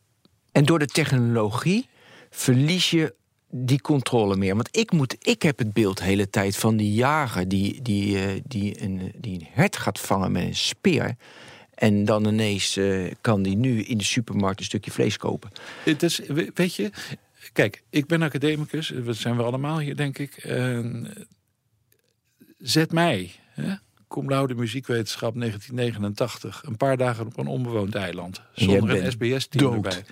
En door de technologie verlies je die controle meer. Want ik, moet, ik heb het beeld de hele tijd van die jager die, die, eh, die, een, die een hert gaat vangen met een speer. En dan ineens eh, kan die nu in de supermarkt een stukje vlees kopen. Het is, we- weet je, kijk, ik ben academicus, dat zijn we allemaal hier, denk ik. Zet mij, hè, cum laude muziekwetenschap 1989, een paar dagen op een onbewoond eiland. Zonder een SBS-team erbij.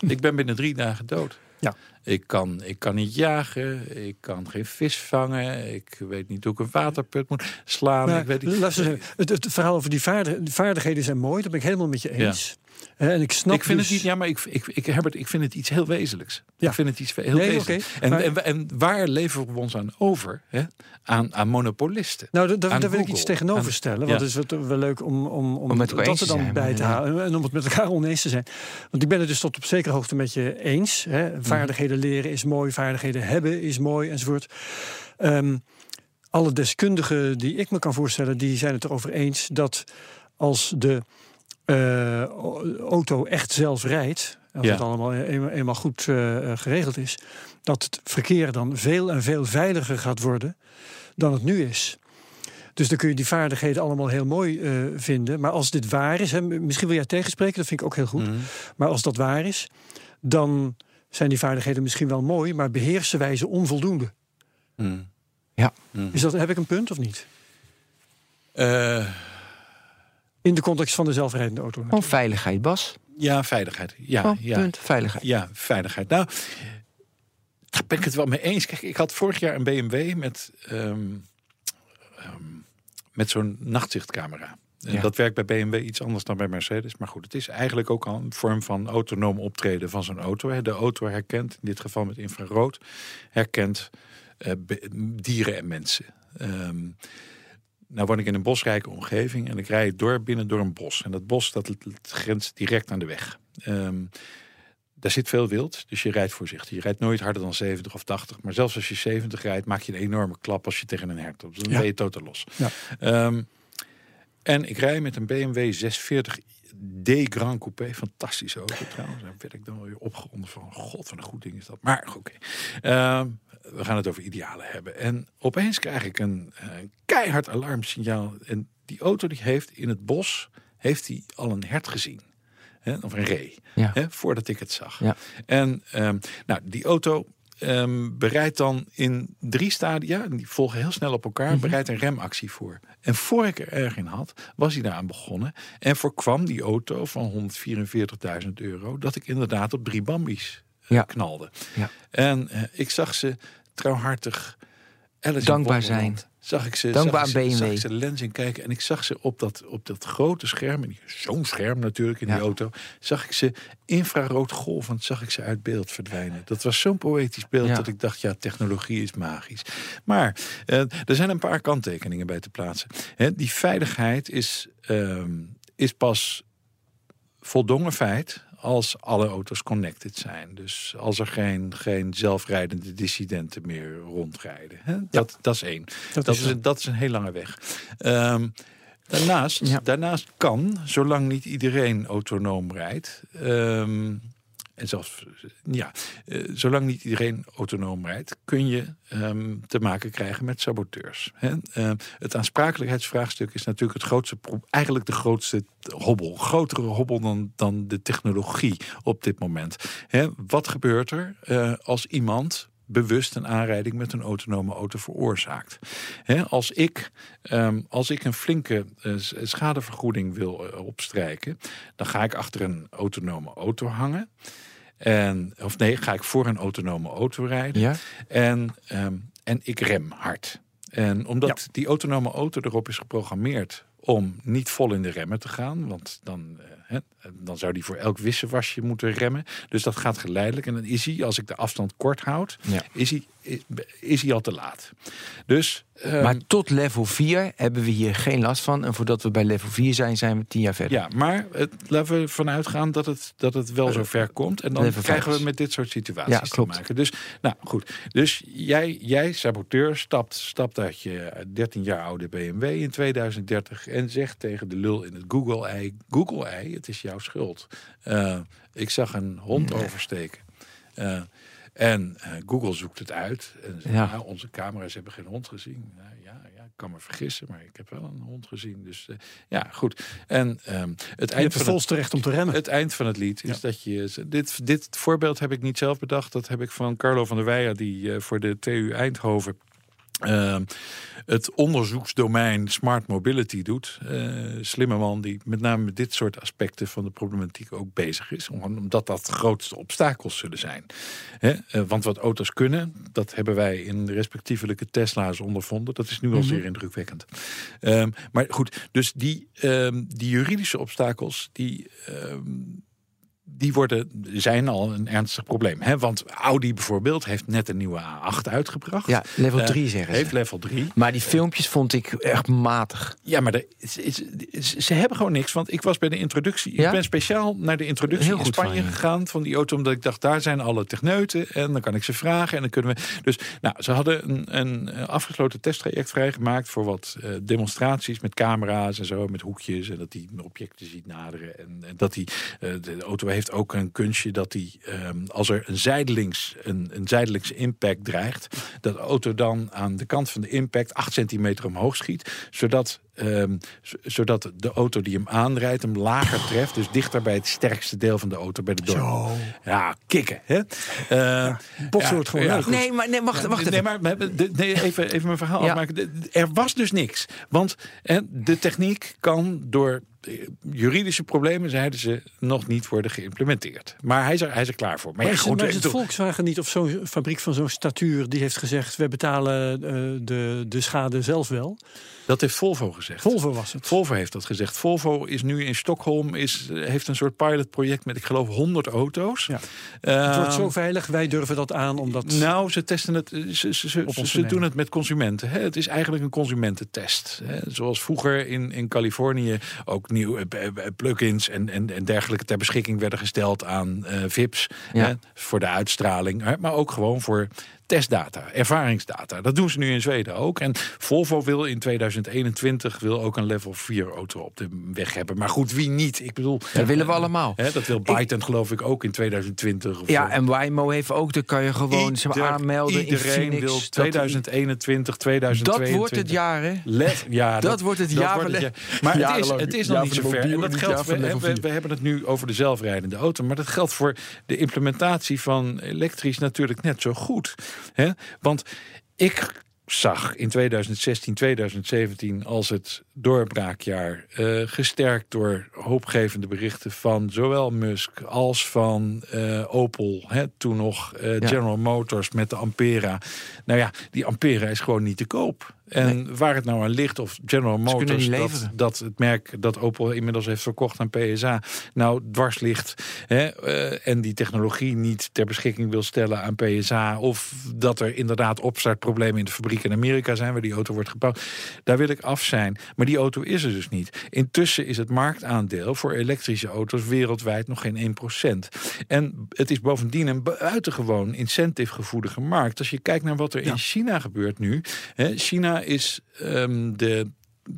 Ik ben binnen drie dagen dood. Ja. Ik kan, ik kan niet jagen, ik kan geen vis vangen, ik weet niet hoe ik een waterput moet slaan. Maar ik weet niet. luister het, het verhaal over die, vaardig- die vaardigheden zijn mooi. Dat ben ik helemaal met je eens. En ik snap ik vind dus- het niet, ja, maar ik, ik, ik, Herbert, ik vind het iets heel wezenlijks. Ja. Ik vind het iets heel Nee, wezenlijks. oké, en, maar- en, en waar leveren we ons aan over? Hè? Aan, aan monopolisten. Nou, daar wil ik iets tegenover aan- stellen. ja. Want het is wat- wel leuk om, om, om, het dat er te dan zijn, bij te ja. halen. En om het met elkaar oneens te zijn. Want ik ben het dus tot op zekere hoogte met je eens. Hè. Mhm. Vaardigheden leren is mooi, vaardigheden hebben is mooi enzovoort. Ehm, alle deskundigen die ik me kan voorstellen, die zijn het erover eens dat als de eh, auto echt zelf rijdt, als Ja. het allemaal eenmaal, eenmaal goed eh, eh, geregeld is, dat het verkeer dan veel en veel veiliger gaat worden dan het nu is. Dus dan kun je die vaardigheden allemaal heel mooi eh, vinden. Maar als dit waar is, hè, misschien wil jij tegenspreken, dat vind ik ook heel goed. Mhm. Maar als dat waar is, dan zijn die vaardigheden misschien wel mooi, maar beheersen wij ze onvoldoende. Mm. Is dat, heb ik een punt of niet? Eh, In de context van de zelfrijdende auto. Gewoon veiligheid, Bas. ja, veiligheid. Ja, Gewoon, ja. punt, veiligheid. Ja, veiligheid. Nou, daar ben ik het wel mee eens. Kijk, ik had vorig jaar een BMW met, ehm, ehm, met zo'n nachtzichtcamera. En Ja. Dat werkt bij BMW iets anders dan bij Mercedes. Maar goed, het is eigenlijk ook al een vorm van autonoom optreden van zo'n auto. hè. De auto herkent, in dit geval met infrarood, herkent eh, dieren en mensen. Ehm, nou woon ik in een bosrijke omgeving en ik rijd door binnen door een bos. En dat bos dat, dat grenst direct aan de weg. Ehm, daar zit veel wild, dus je rijdt voorzichtig. Je rijdt nooit harder dan 70 of 80. Maar zelfs als je 70 rijdt, maak je een enorme klap als je tegen een hert op. Dan Ja. ben je totaal los. Ja. Ehm, en ik rij met een BMW 640D Grand Coupé. Fantastische auto trouwens. Daar werd ik dan weer opgewonden van. God, wat een goed ding is dat. Maar oké. Ehm, we gaan het over idealen hebben. En opeens krijg ik een keihard alarmsignaal. En die auto die heeft in het bos heeft hij al een hert gezien. Hè, of een ree. Ja. Hè, voordat ik het zag. Ja. En ehm, nou, die auto ehm, bereidt dan in drie stadia, en die volgen heel snel op elkaar, Mhm. bereidt een remactie voor. En voor ik er erg in had, was hij daaraan begonnen. En voorkwam die auto van 144.000 euro dat ik inderdaad op drie bambies eh, Ja. knalde. Ja. En eh, ik zag ze trouwhartig Alice Dankbaar zijn. Zag ik ze, Dankbaar zag aan ze, BMW. zag ik ze de lens in kijken en ik zag ze op dat, op dat grote scherm, en die- zo'n scherm natuurlijk in Ja. die auto, zag ik ze infrarood golvend, zag ik ze uit beeld verdwijnen. Dat was zo'n poëtisch beeld Ja. dat ik dacht, ja, technologie is magisch. Maar eh, er zijn een paar kanttekeningen bij te plaatsen. Hè, die veiligheid is, ehm, is pas voldongen feit als alle auto's connected zijn. Dus als er geen, geen zelfrijdende dissidenten meer rondrijden. Hè? Dat, dat is één. Dat, is een, dat is een heel lange weg. Ehm, daarnaast, Ja. daarnaast kan, zolang niet iedereen autonoom rijdt... ehm, en zelfs, ja, eh, zolang niet iedereen autonoom rijdt, kun je ehm, te maken krijgen met saboteurs. Hè? Ehm, het aansprakelijkheidsvraagstuk is natuurlijk het grootste, eigenlijk de grootste hobbel. Grotere hobbel dan, dan de technologie op dit moment. Hè? Wat gebeurt er eh, als iemand bewust een aanrijding met een autonome auto veroorzaakt. Als, ik, ehm, als ik een flinke eh, schadevergoeding wil eh, opstrijken, dan ga ik achter een autonome auto hangen. En, of nee, ga ik voor een autonome auto rijden. Ja. En, ehm, en ik rem hard. En omdat die autonome auto erop is geprogrammeerd om niet vol in de remmen te gaan, want dan, eh, hè, dan zou die voor elk wisselwasje moeten remmen. Dus dat gaat geleidelijk. En dan is hij, als ik de afstand kort houd, Ja. is, hij, is, hij al te laat. Dus, ehm, Maar tot level 4 hebben we hier geen last van. En voordat we bij level 4 zijn, zijn we tien jaar verder. ja, maar het, laten we vanuit gaan dat het, dat het wel zo ver komt. En dan krijgen we met dit soort situaties Ja, te maken. Dus, nou goed. Dus jij, jij saboteur, stapt, stapt uit je 13 jaar oude BMW in 2030 en zegt tegen de lul in het Google-ei: Google-ei, het is jouw schuld. Eh, ik zag een hond oversteken. Eh, en eh, Google zoekt het uit. En zegt, Ja. "Nou, onze camera's hebben geen hond gezien. Nou, ja, ja, ik kan me vergissen, maar ik heb wel een hond gezien. Dus eh, ja, goed. En ehm, het Je eind van het volste recht om te remmen. het eind van het lied is Ja. dat je. Dit, dit voorbeeld heb ik niet zelf bedacht. Dat heb ik van Carlo van der Weijer, die eh, voor de TU Eindhoven. Eh, het onderzoeksdomein Smart Mobility doet. Eh, slimme man die met name met dit soort aspecten van de problematiek ook bezig is. Om- Omdat dat de grootste obstakels zullen zijn. Hè? eh, want wat auto's kunnen, dat hebben wij in de respectievelijke Tesla's ondervonden. Dat is nu al zeer indrukwekkend. Ehm, maar goed, dus die, ehm, die juridische obstakels, die, ehm, die worden, zijn al een ernstig probleem. Hè? Want Audi bijvoorbeeld heeft net een nieuwe A8 uitgebracht. Ja, level Eh, 3 zeggen Heeft ze. level 3. Maar die filmpjes vond ik echt matig. Ja, maar is- ze hebben gewoon niks. Want ik was bij de introductie. Ja? Ik ben speciaal naar de introductie Heel in Spanje van gegaan van die auto. Omdat ik dacht, daar zijn alle techneuten. En dan kan ik ze vragen. En dan kunnen we. Dus nou, ze hadden een, een eh, afgesloten testtraject vrijgemaakt voor wat eh, demonstraties met camera's en zo. Met hoekjes. En dat die objecten ziet naderen. En, en dat die. eh, de auto heeft ook een kunstje dat die. ehm, als er een zijdelings, een, een zijdelings impact dreigt. Dat de auto dan aan de kant van de impact 8 centimeter omhoog schiet. Zodat Ehm, zodat de auto die hem aanrijdt hem lager treft. Dus dichter bij het sterkste deel van de auto, bij de dorp. Ja, kicken. Hè? Eh, Botsen wordt gewoon leuk. Nee, maar nee, wacht, wacht nee, even. maar we hebben- de- nee, even, even mijn verhaal Ja. afmaken. Er was dus niks. Want de techniek kan door juridische problemen, zeiden ze, nog niet worden geïmplementeerd. Maar hij is er, hij is er klaar voor. Maar, ja, goed, maar is het toch- Volkswagen niet of zo'n fabriek van zo'n statuur die heeft gezegd: we betalen eh, de, de schade zelf wel? Dat heeft Volvo gezegd. Volvo was het. Volvo heeft dat gezegd. Volvo is nu in Stockholm, is, eh, heeft een soort pilotproject met, ik geloof, 100 auto's. Ja. Het wordt zo veilig, wij durven dat aan omdat. Nou, ze testen het. Ze, ze, ze, doen het met consumenten. Hè. Het is eigenlijk een consumententest. Hè. Zoals vroeger in, in Californië ook nieuwe eh, eh, plugins en, en, en dergelijke ter beschikking werden gesteld aan eh, VIP's. Ja. Hè, voor de uitstraling. Hè, maar ook gewoon voor testdata, ervaringsdata. Dat doen ze nu in Zweden ook. En Volvo wil in 2021 wil ook een level 4 auto op de weg hebben. Maar goed, wie niet? Ik bedoel, Dat willen we allemaal. Hè, dat wil Biden geloof ik ook in 2020. Of Ja, zo. en Waymo heeft ook, dan kan je gewoon Ieder- aanmelden in Iedereen Phoenix. wil Dat- 2021, 2022. Dat wordt het jaar, hè? Let, ja, Dat wordt het jaar van de- jaar. Maar het is, het is nog niet zover. mobiel En dat het geldt, we, we, we hebben het nu over de zelfrijdende auto. Maar dat geldt voor de implementatie van elektrisch natuurlijk net zo goed. Hè? Want ik zag in 2016, 2017 als het doorbraakjaar... eh, gesterkt door hoopgevende berichten van zowel Musk als van eh, Opel. Hè, toen nog eh, Ja. General Motors met de Ampera. Nou ja, die Ampera is gewoon niet te koop. En waar het nou aan ligt of General Motors... dat, dat het merk dat Opel inmiddels heeft verkocht aan PSA... nou dwars ligt hè, eh, en die technologie niet ter beschikking wil stellen aan PSA... of dat er inderdaad opstartproblemen in de fabriek in Amerika zijn... waar die auto wordt gebouwd, daar wil ik af zijn. Maar die auto is er dus niet. Intussen is het marktaandeel voor elektrische auto's wereldwijd nog geen 1%. En het is bovendien een buitengewoon incentive-gevoelige markt. Als je kijkt naar wat er in China gebeurt nu... Hè, China is ehm, de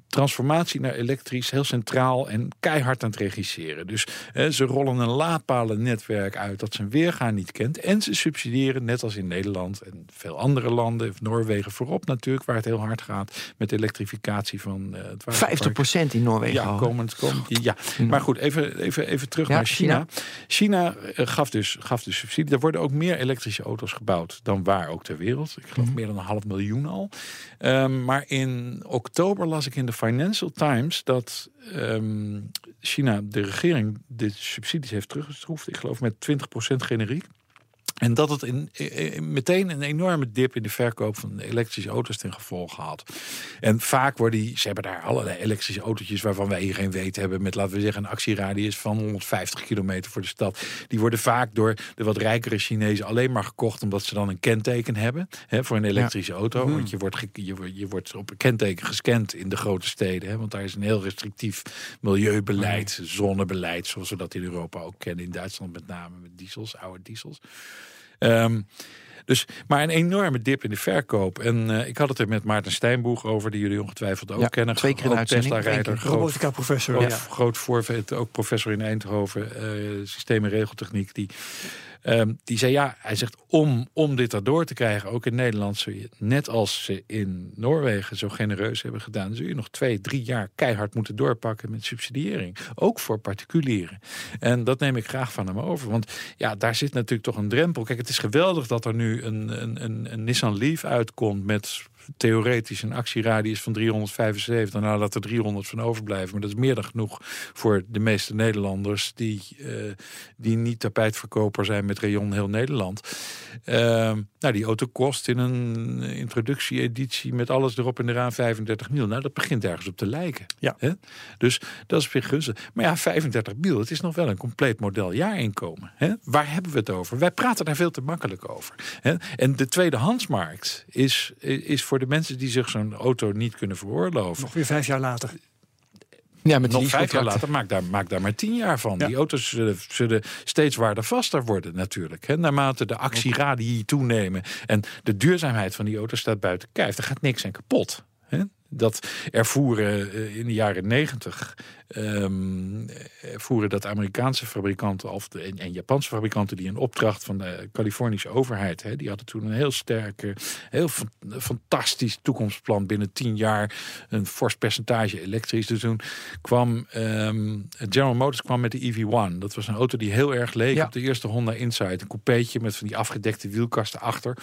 transformatie naar elektrisch heel centraal en keihard aan het regisseren. Dus eh, ze rollen een laadpalennetwerk uit dat zijn weerga niet kent. En ze subsidiëren, net als in Nederland en veel andere landen, Noorwegen voorop natuurlijk, waar het heel hard gaat met de elektrificatie van eh het waterpark. 50% in Noorwegen Ja, komend, komend, ja. maar goed, even, even, even terug Ja, naar China. China, eh, gaf, dus, gaf dus subsidie. Er worden ook meer elektrische auto's gebouwd dan waar ook ter wereld. Ik geloof meer dan een half miljoen al. Ehm, maar in oktober las ik in de Financial Times dat ehm, China, de regering, de subsidies heeft teruggeschroefd. Ik geloof met 20% generiek. En dat het in, meteen een enorme dip in de verkoop van elektrische auto's ten gevolge had. En vaak worden die, ze hebben daar allerlei elektrische autootjes waarvan wij hier geen weet hebben. Met laten we zeggen een actieradius van 150 kilometer voor de stad. Die worden vaak door de wat rijkere Chinezen alleen maar gekocht omdat ze dan een kenteken hebben hè, voor een elektrische auto. Want je wordt, je, wordt- je wordt op een kenteken gescand in de grote steden. Hè, want daar is een heel restrictief milieubeleid, zonnebeleid, zoals we dat in Europa ook kennen. In Duitsland met name met diesels, oude diesels. Ehm, dus, maar een enorme dip in de verkoop. En eh, ik had het er met Maarten Stijnboeg over, die jullie ongetwijfeld ook Ja, kennen. twee keer uitzending, Tesla-rijder, keer. groot, Robotica professor. groot, ja. groot voorvet, ook professor in Eindhoven, eh systeem en regeltechniek. Die, ehm, die zei ja, hij zegt om, om dit erdoor te krijgen, ook in Nederland, zul je, net als ze in Noorwegen zo genereus hebben gedaan, zul je nog twee, drie jaar keihard moeten doorpakken met subsidiëring. Ook voor particulieren. En dat neem ik graag van hem over. Want ja, daar zit natuurlijk toch een drempel. Kijk, het is geweldig dat er nu een, een, een, een Nissan Leaf uitkomt met theoretisch een actieradius van 375. Nou, laat er 300 van overblijven. Maar dat is meer dan genoeg voor de meeste Nederlanders die, eh, die niet tapijtverkoper zijn met rayon heel Nederland. Ehm, nou, die auto kost in een introductie-editie met alles erop en eraan 35 mil. Nou, dat begint ergens op te lijken. Ja. Hè? Dus dat is weer gunstig. Maar ja, 35 mil, het is nog wel een compleet model jaarinkomen. Hè? Waar hebben we het over? Wij praten daar veel te makkelijk over. Hè? En de tweedehandsmarkt is, is voor de mensen die zich zo'n auto niet kunnen veroorloven. Nog weer vijf jaar later. Ja, met Nog vijf jaar later, maak daar, maak daar maar tien jaar van. Ja. Die auto's zullen, zullen steeds waardevaster worden natuurlijk. Hè, naarmate de actieradii toenemen. En de duurzaamheid van die auto's staat buiten kijf. Er gaat niks aan kapot. Hè. Dat er voeren eh, in de jaren negentig... er voeren dat Amerikaanse fabrikanten of de, en, en Japanse fabrikanten... die een opdracht van de Californische overheid... Hè, die hadden toen een heel sterke, heel fa- fantastisch toekomstplan... binnen tien jaar een fors percentage elektrisch. Dus toen kwam ehm, General Motors kwam met de EV1. Dat was een auto die heel erg leek Ja. op de eerste Honda Insight. Een coupeetje met van die afgedekte wielkasten achter.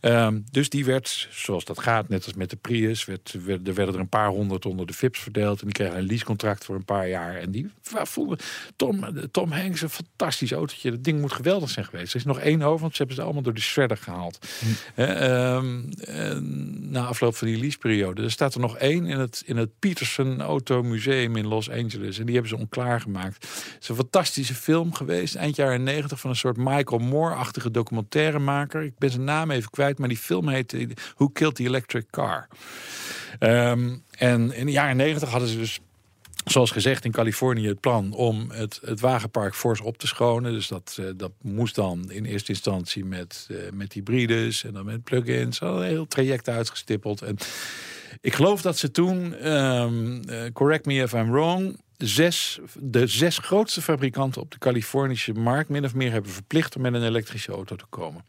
Ehm, dus die werd, zoals dat gaat, net als met de Prius... Werd, werd, er werden er een paar honderd onder de VIP's verdeeld... en die kregen een leasecontract voor een paar jaar. En die vonden Tom, Tom Hanks een fantastisch autootje. Dat ding moet geweldig zijn geweest. Er is nog één over, want ze hebben ze allemaal door de shredder gehaald. Hè, ehm, na afloop van die leaseperiode. Er staat er nog één in het, in het Peterson Auto Museum in Los Angeles. En die hebben ze onklaargemaakt. Het is een fantastische film geweest. Eind jaren negentig van een soort Michael Moore-achtige documentairemaker. Ik ben zijn naam even kwijt, maar die film heet Who Killed the Electric Car. Ehm, en in de jaren negentig hadden ze dus zoals gezegd in Californië het plan om het, het wagenpark fors op te schonen. Dus dat, eh, dat moest dan in eerste instantie met, uh, met hybrides en dan met plug-ins. Hadden een heel traject uitgestippeld. En ik geloof dat ze toen, ehm, eh, correct me if I'm wrong, zes, de zes grootste fabrikanten op de Californische markt min of meer hebben verplicht om met een elektrische auto te komen.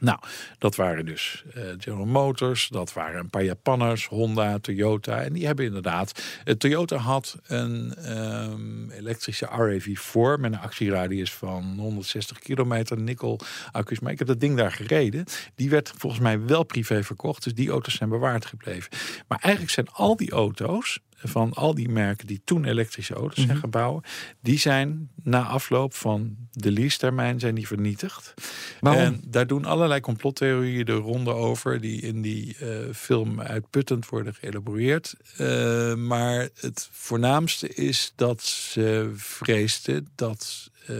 Nou, dat waren dus uh, General Motors, dat waren een paar Japanners, Honda, Toyota. En die hebben inderdaad. Uh, Toyota had een um, elektrische RAV4 met een actieradius van 160 kilometer, nikkel-accu's. Maar ik heb dat ding daar gereden. Die werd volgens mij wel privé verkocht, dus die auto's zijn bewaard gebleven. Maar eigenlijk zijn al die auto's van al die merken die toen elektrische auto's zijn Mhm. gebouwd, die zijn na afloop van de lease-termijn zijn die vernietigd. Waarom? En daar doen allerlei complottheorieën de ronde over, die in die eh, film uitputtend worden geëlaboreerd. Eh, maar het voornaamste is dat ze vreesden dat. eh,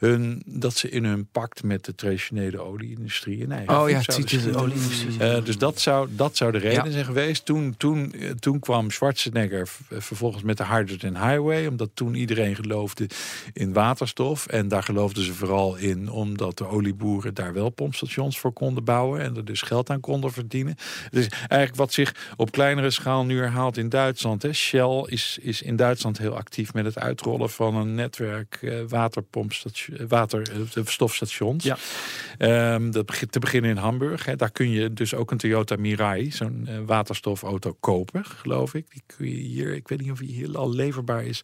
hun, dat ze in hun pact met de traditionele olieindustrie een eigen Oh ja, het ziet de olieindustrie. Eh, dus dat zou, dat zou de reden Ja. zijn geweest. Toen, toen, eh, toen kwam Schwarzenegger eh, vervolgens met de Hydrogen Highway. Omdat toen iedereen geloofde in waterstof. En daar geloofden ze vooral in omdat de olieboeren daar wel pompstations voor konden bouwen. En er dus geld aan konden verdienen. Dus eigenlijk wat zich op kleinere schaal nu herhaalt in Duitsland. Hè. Shell is, is in Duitsland heel actief met het uitrollen van een netwerk eh, waterpompstation, eh, waterstofstations. Ja. Ehm, dat begint te beginnen in Hamburg. Hè. Daar kun je dus ook een Toyota Mirai, zo'n eh, waterstofauto, kopen, geloof ik. Die kun je hier, ik weet niet of die hier al leverbaar is.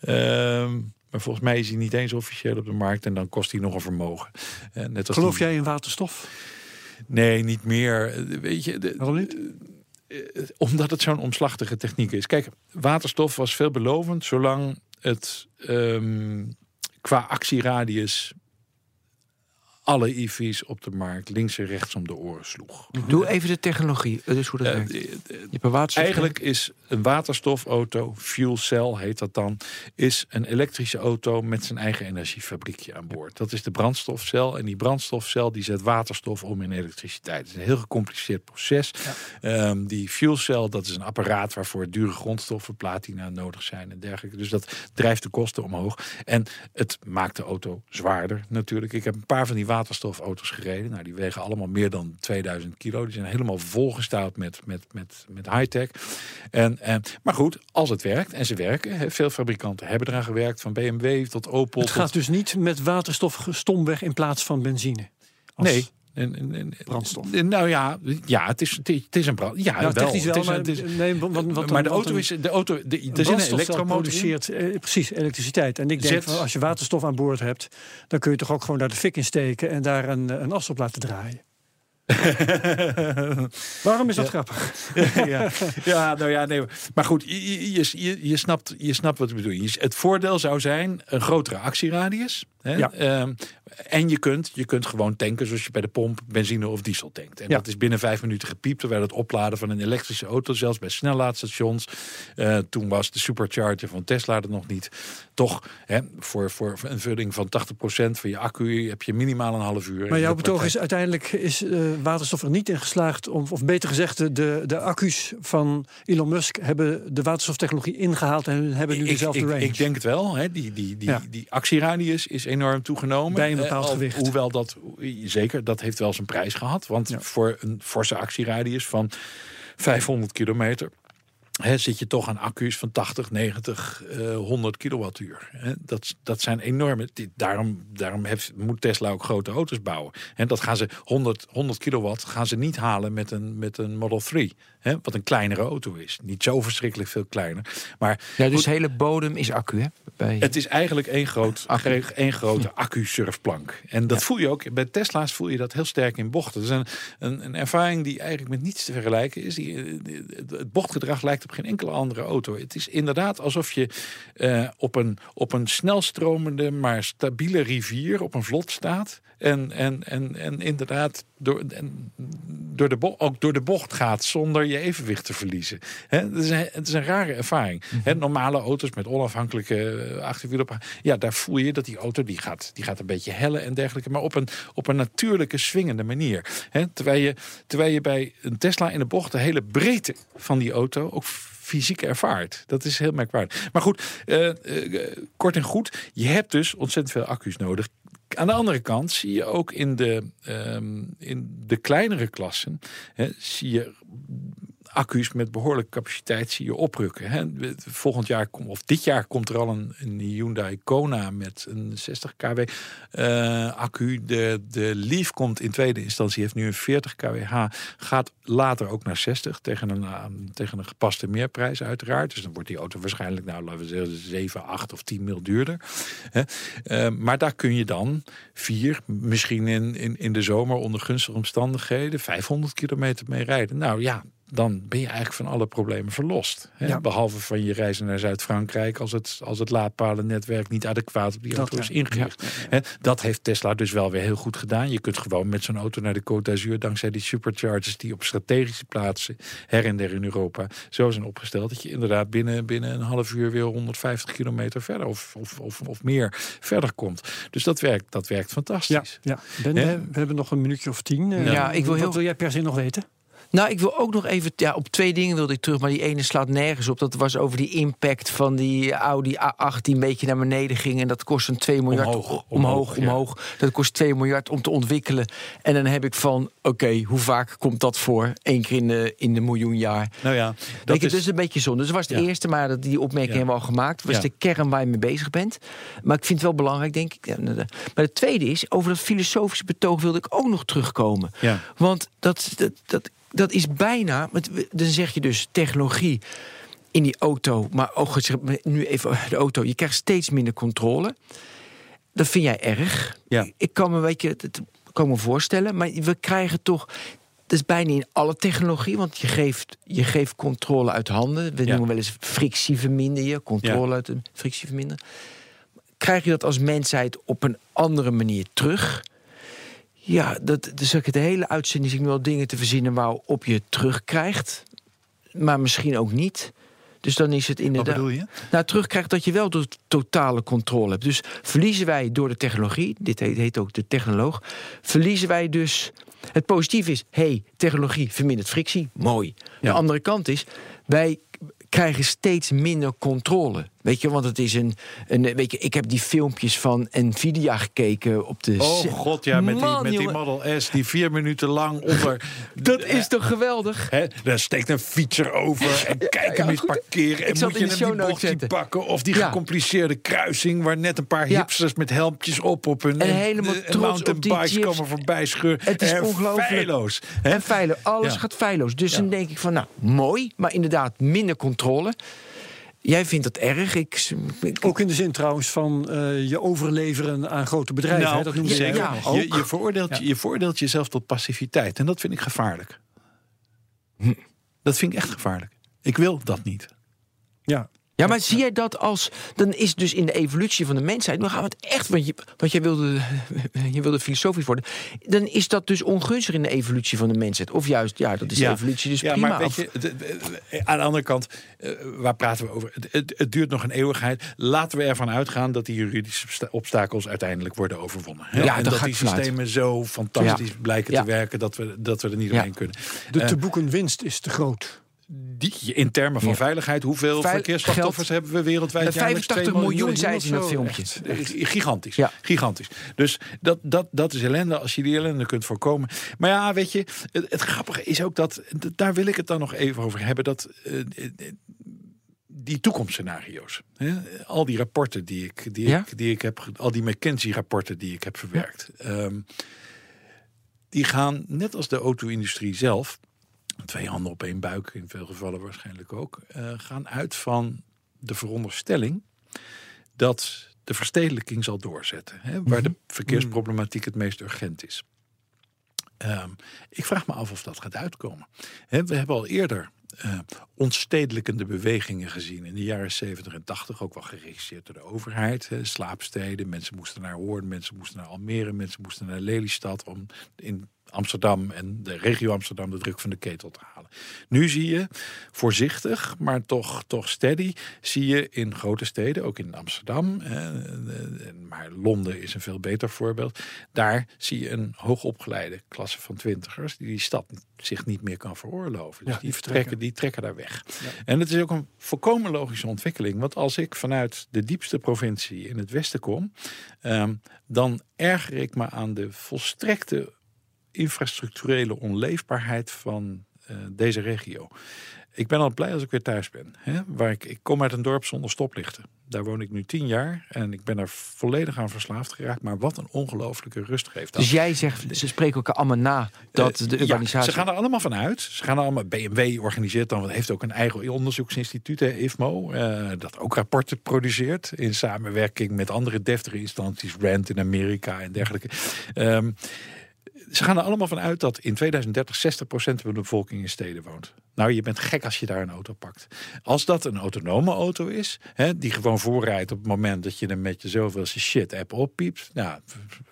Ehm, maar volgens mij is hij niet eens officieel op de markt en dan kost hij nog een vermogen. Eh, net als Geloof die- jij in waterstof? Nee, niet meer. Eh, Weet je, de- Waarom niet? omdat het zo'n omslachtige techniek is. Kijk, waterstof was veelbelovend zolang het ehm, qua actieradius alle EV's op de markt links en rechts om de oren sloeg. Doe even de technologie, eh, dus hoe dat Eh, werkt. eh, Je hebt. Eigenlijk is een waterstofauto, fuel cell heet dat dan, is een elektrische auto met zijn eigen energiefabriekje aan boord. Dat is de brandstofcel en die brandstofcel die zet waterstof om in elektriciteit. Het is een heel gecompliceerd proces. Ehm, die fuel cell, dat is een apparaat waarvoor dure grondstoffen, platina nodig zijn en dergelijke. Dus dat drijft de kosten omhoog. En het maakt de auto zwaarder natuurlijk. Ik heb een paar van die waterstofauto's gereden. Nou, die wegen allemaal meer dan 2000 kilo. Die zijn helemaal volgestouwd met, met, met, met high-tech. En, en, maar goed, als het werkt, en ze werken. Veel fabrikanten hebben eraan gewerkt. Van BMW tot Opel. Het gaat tot, dus niet met waterstof stomweg in plaats van benzine. Als- nee. En, en, en- Brandstof. en- Nou ja, ja het, is, het is- is een brand. Ja, wel. technisch wel, Het is maar, het is- nee, want, want, want- maar de auto een- is. De auto, de, Een zit een brandstofcel elektromotor in. produceert eh, precies elektriciteit. En ik denk, Zet- van, als je waterstof aan boord hebt, dan kun je toch ook gewoon daar de fik in steken en daar een, een as op laten draaien. Waarom is dat grappig? ja, ja, nou ja, nee. Maar goed, je, je, je, je, snapt, je snapt wat ik bedoel. Je- Het voordeel zou zijn een grotere actieradius. Hè? Ja. Ehm, en je kunt, je kunt gewoon tanken zoals je bij de pomp benzine of diesel tankt. En Ja. dat is binnen vijf minuten gepiept. Terwijl het opladen van een elektrische auto, zelfs bij snelladstations. eh, toen was de supercharger van Tesla er nog niet. Toch, hè, voor, voor een vulling van 80% van je accu heb je minimaal een half uur. Maar jouw betoog is uiteindelijk is eh, waterstof er niet in geslaagd om, of beter gezegd, de- de, de accu's van Elon Musk hebben de waterstoftechnologie ingehaald en hebben nu ik, dezelfde ik, range. ik denk het wel. Hè. Die, die, die, Ja. die actieradius is enorm toegenomen. Bij een Eh, bepaald al- gewicht. Hoewel dat, zeker, dat heeft wel zijn prijs gehad. Want Ja. voor een forse actieradius van 500 kilometer... Hè, zit je toch aan accu's van 80, 90, eh 100 kilowattuur. Dat, dat zijn enorme. Daarom, daarom heeft, moet Tesla ook grote auto's bouwen. En dat gaan ze 100, 100 kilowatt gaan ze niet halen met een, met een Model 3. Hè, wat een kleinere auto is. Niet zo verschrikkelijk veel kleiner. Maar Ja, dus de hele bodem is accu, hè? Bij... het is eigenlijk één, groot, Accu. één grote accu-surfplank. En dat voel je ook, bij Tesla's voel je dat heel sterk in bochten. Dat is een, een, een ervaring die eigenlijk met niets te vergelijken is. Die, eh, het bochtgedrag lijkt op op geen enkele andere auto. Het is inderdaad alsof je eh, op, een, op een snelstromende, maar stabiele rivier op een vlot staat. En, en, en, en inderdaad door, en door, de bocht, ook door de bocht gaat zonder je evenwicht te verliezen. Het, is een, het is een rare ervaring. Hè, normale auto's met onafhankelijke eh, achterwielen. op- Ja, daar voel je dat die auto die gaat, die gaat een beetje hellen en dergelijke. Maar op een, op een natuurlijke, swingende manier. Terwijl, je, terwijl je bij een Tesla in de bocht de hele breedte van die auto ook fysiek ervaart. Dat is heel merkwaardig. Maar goed, eh, eh, kort en goed. Je hebt dus ontzettend veel accu's nodig. Aan de andere kant zie je ook in de, ehm, in de kleinere klassen... Zie je accu's met behoorlijke capaciteit zie je oprukken. Hè. Volgend jaar, kom- of dit jaar, komt er al een, een Hyundai Kona met een 60 kW eh, accu. De, de Leaf komt in tweede instantie, heeft nu een 40 kWh. Gaat later ook naar 60 tegen een, eh, tegen een gepaste meerprijs uiteraard. Dus dan wordt die auto waarschijnlijk, nou laten we zeggen, 7, 8 of 10 mil duurder. Hè. Eh, maar daar kun je dan vier, misschien in, in, in de zomer onder gunstige omstandigheden, 500 kilometer mee rijden. Nou ja, dan ben je eigenlijk van alle problemen verlost. Hè? Ja. Behalve van je reizen naar Zuid-Frankrijk als het, als het laadpalennetwerk niet adequaat op die Dat, auto is ja. ingericht. Hè? Dat heeft Tesla dus wel weer heel goed gedaan. Je kunt gewoon met zo'n auto naar de Côte d'Azur dankzij die superchargers die op strategische plaatsen her en der in Europa zo zijn opgesteld dat je inderdaad binnen, binnen een half uur weer 150 kilometer verder of, of, of, of meer verder komt. Dus dat werkt, dat werkt fantastisch. ja. Ja. we- we hebben nog een minuutje of tien. Eh, Ja, ik wil heel- Wat wil jij per se nog weten? Nou, ik wil ook nog even. Ja, op twee dingen wilde ik terug, maar die ene slaat nergens op. Dat was over die impact van die Audi A8 die een beetje naar beneden ging. En dat kost een 2 miljard. Omhoog, omhoog, omhoog. Dat kost 2 miljard om te ontwikkelen. En dan heb ik van: oké, hoe vaak komt dat voor? Eén keer in de, in de miljoen jaar. Nou ja, Dat ik, is, dus een beetje zonde. Dus dat was het Ja. eerste, maar dat- die opmerking hebben we al gemaakt. Dat was de kern waar je mee bezig bent. Maar ik vind het wel belangrijk, denk ik. De- Maar het tweede is, over dat filosofische betoog wilde ik ook nog terugkomen. Ja. Want dat, dat, dat, dat is bijna. Dan zeg je dus technologie in die auto. Maar ook gezegd, nu even de auto. Je krijgt steeds minder controle. Dat vind jij erg. Ja. Ik kan me, weet je, dat kan me voorstellen. Maar we krijgen toch. Dat is bijna in alle technologie, want je geeft, je geeft controle uit handen. We Ja. noemen wel eens frictie verminder je, controle Ja. uit de frictie verminderen. Krijg je dat als mensheid op een andere manier terug? Ja, dat, dus ik het de hele uitzending zit ik nu al dingen te verzinnen waarop je terugkrijgt. Maar misschien ook niet. Dus dan is het Wat inderdaad. bedoel je? Nou, terugkrijgt dat je wel de totale controle hebt. Dus verliezen wij door de technologie, dit heet, heet ook de technoloog, verliezen wij dus. Het positief is, hey, technologie vermindert frictie, mooi. De Ja. andere kant is, wij krijgen steeds minder controle. Weet je, want het is een, een. Weet je, ik heb die filmpjes van Nvidia gekeken op de. Oh god, ja, met, die, met die. Model S die vier minuten lang onder... Dat is toch geweldig? Hè, daar steekt een fietser over en kijk hem ja, eens parkeren. En moet je de hem die bochtje pakken. Of die Ja. gecompliceerde kruising waar net een paar Ja. hipsters met helmpjes op op hun En helemaal eh, trots op die mountainbikes chips. komen voorbij scheuren. Het is En ongelooflijk. feilloos. hè? En feilloos. Alles Ja. gaat feilloos. Dus Ja. dan denk ik van, nou, mooi, maar inderdaad minder controle. Jij vindt dat erg. Ik, ik- Ook in de zin trouwens van eh, je overleveren aan grote bedrijven. Nou, hè? Dat ook. Je, je, veroordeelt, je veroordeelt jezelf tot passiviteit. En dat vind ik gevaarlijk. Hm. Dat vind ik echt gevaarlijk. Ik wil dat niet. Ja. Ja, maar zie jij dat als. Dan is dus in de evolutie van de mensheid. Dan gaan we het echt. Want, je, want jij wilde, je wilde filosofisch worden. Dan is dat dus ongunstig in de evolutie van de mensheid. Of juist, ja, dat is de evolutie dus ja, prima. maar weet je, de- de- aan de andere kant, eh, waar praten we over? Het, het, het duurt nog een eeuwigheid. Laten we ervan uitgaan dat die juridische obsta- obstakels uiteindelijk worden overwonnen. hè? Ja, en dat die vanuit. systemen zo fantastisch blijken Ja. te werken dat we, dat we er niet Ja. omheen kunnen. De Eh, te boeken winst is te groot. Die, in termen van Ja. veiligheid, hoeveel Veil- verkeersslachtoffers hebben we wereldwijd? Eh, jaarlijks? 85 2 miljoen, ze in dat filmpje. Echt, eh, Gigantisch. Ja. Gigantisch. Dus dat, dat, dat is ellende als je die ellende kunt voorkomen. Maar ja, weet je, het, het grappige is ook dat, daar wil ik het dan nog even over hebben, dat eh, die toekomstscenario's, hè, al die rapporten die ik, die, Ja? ik, die ik heb, al die McKinsey-rapporten die ik heb verwerkt, ehm, die gaan net als de auto-industrie zelf, twee handen op één buik in veel gevallen waarschijnlijk ook, eh, gaan uit van de veronderstelling dat de verstedelijking zal doorzetten, hè, waar de verkeersproblematiek het meest urgent is. Ehm, ik vraag me af of dat gaat uitkomen. We hebben al eerder eh, ontstedelijkende bewegingen gezien in de jaren 70 en 80, ook wel geregisseerd door de overheid. Hè, slaapsteden, mensen moesten naar Hoorn, mensen moesten naar Almere, mensen moesten naar Lelystad om in Amsterdam en de regio Amsterdam de druk van de ketel te halen. Nu zie je voorzichtig, maar toch, toch steady, zie je in grote steden, ook in Amsterdam, eh, maar Londen is een veel beter voorbeeld. Daar zie je een hoogopgeleide klasse van twintigers die die stad zich niet meer kan veroorloven. Dus Ja, die, vertrekken. trekken, die trekken daar weg. En het is ook een volkomen logische ontwikkeling. Want als ik vanuit de diepste provincie in het westen kom, ehm, dan erger ik me aan de volstrekte infrastructurele onleefbaarheid van eh, deze regio. Ik ben al blij als ik weer thuis ben. Hè? Waar ik, ik kom uit een dorp zonder stoplichten. Daar woon ik nu tien jaar en ik ben er volledig aan verslaafd geraakt. Maar wat een ongelofelijke rust geeft dat. Dus jij zegt, ze spreken elkaar allemaal na dat Eh, de ja, urbanisatie... ze gaan er allemaal van uit. Ze gaan er allemaal, BMW organiseert dan, heeft ook een eigen onderzoeksinstituut, hè, IFMO, eh, dat ook rapporten produceert in samenwerking met andere deftige instanties, RAND in Amerika en dergelijke. Ehm, ze gaan er allemaal van uit dat in 2030 60% van de bevolking in steden woont. Nou, je bent gek als je daar een auto pakt. Als dat een autonome auto is, hè, die gewoon voorrijdt op het moment dat je hem met je zoveelste shit app oppiept. Nou,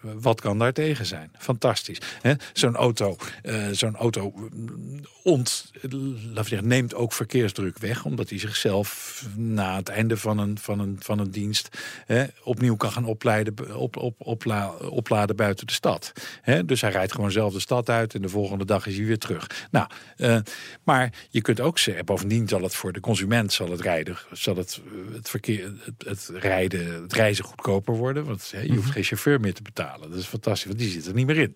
wat kan daar tegen zijn? Fantastisch. Zo'n auto, eh, zo'n auto mm, ont, neemt ook verkeersdruk weg, omdat hij zichzelf na het einde van een, van een, van een dienst hè, opnieuw kan gaan opleiden, op, op, opla, opladen buiten de stad. Hè. Dus hij rijdt gewoon zelf de stad uit en de volgende dag is hij weer terug. Nou, eh, maar je kunt ook zeggen, bovendien zal het voor de consument zal het rijden, zal het, eh, het verkeer, het, het rijden, het reizen goedkoper worden. Want je hoeft geen chauffeur meer te betalen. Dat is fantastisch, want die zit er niet meer in.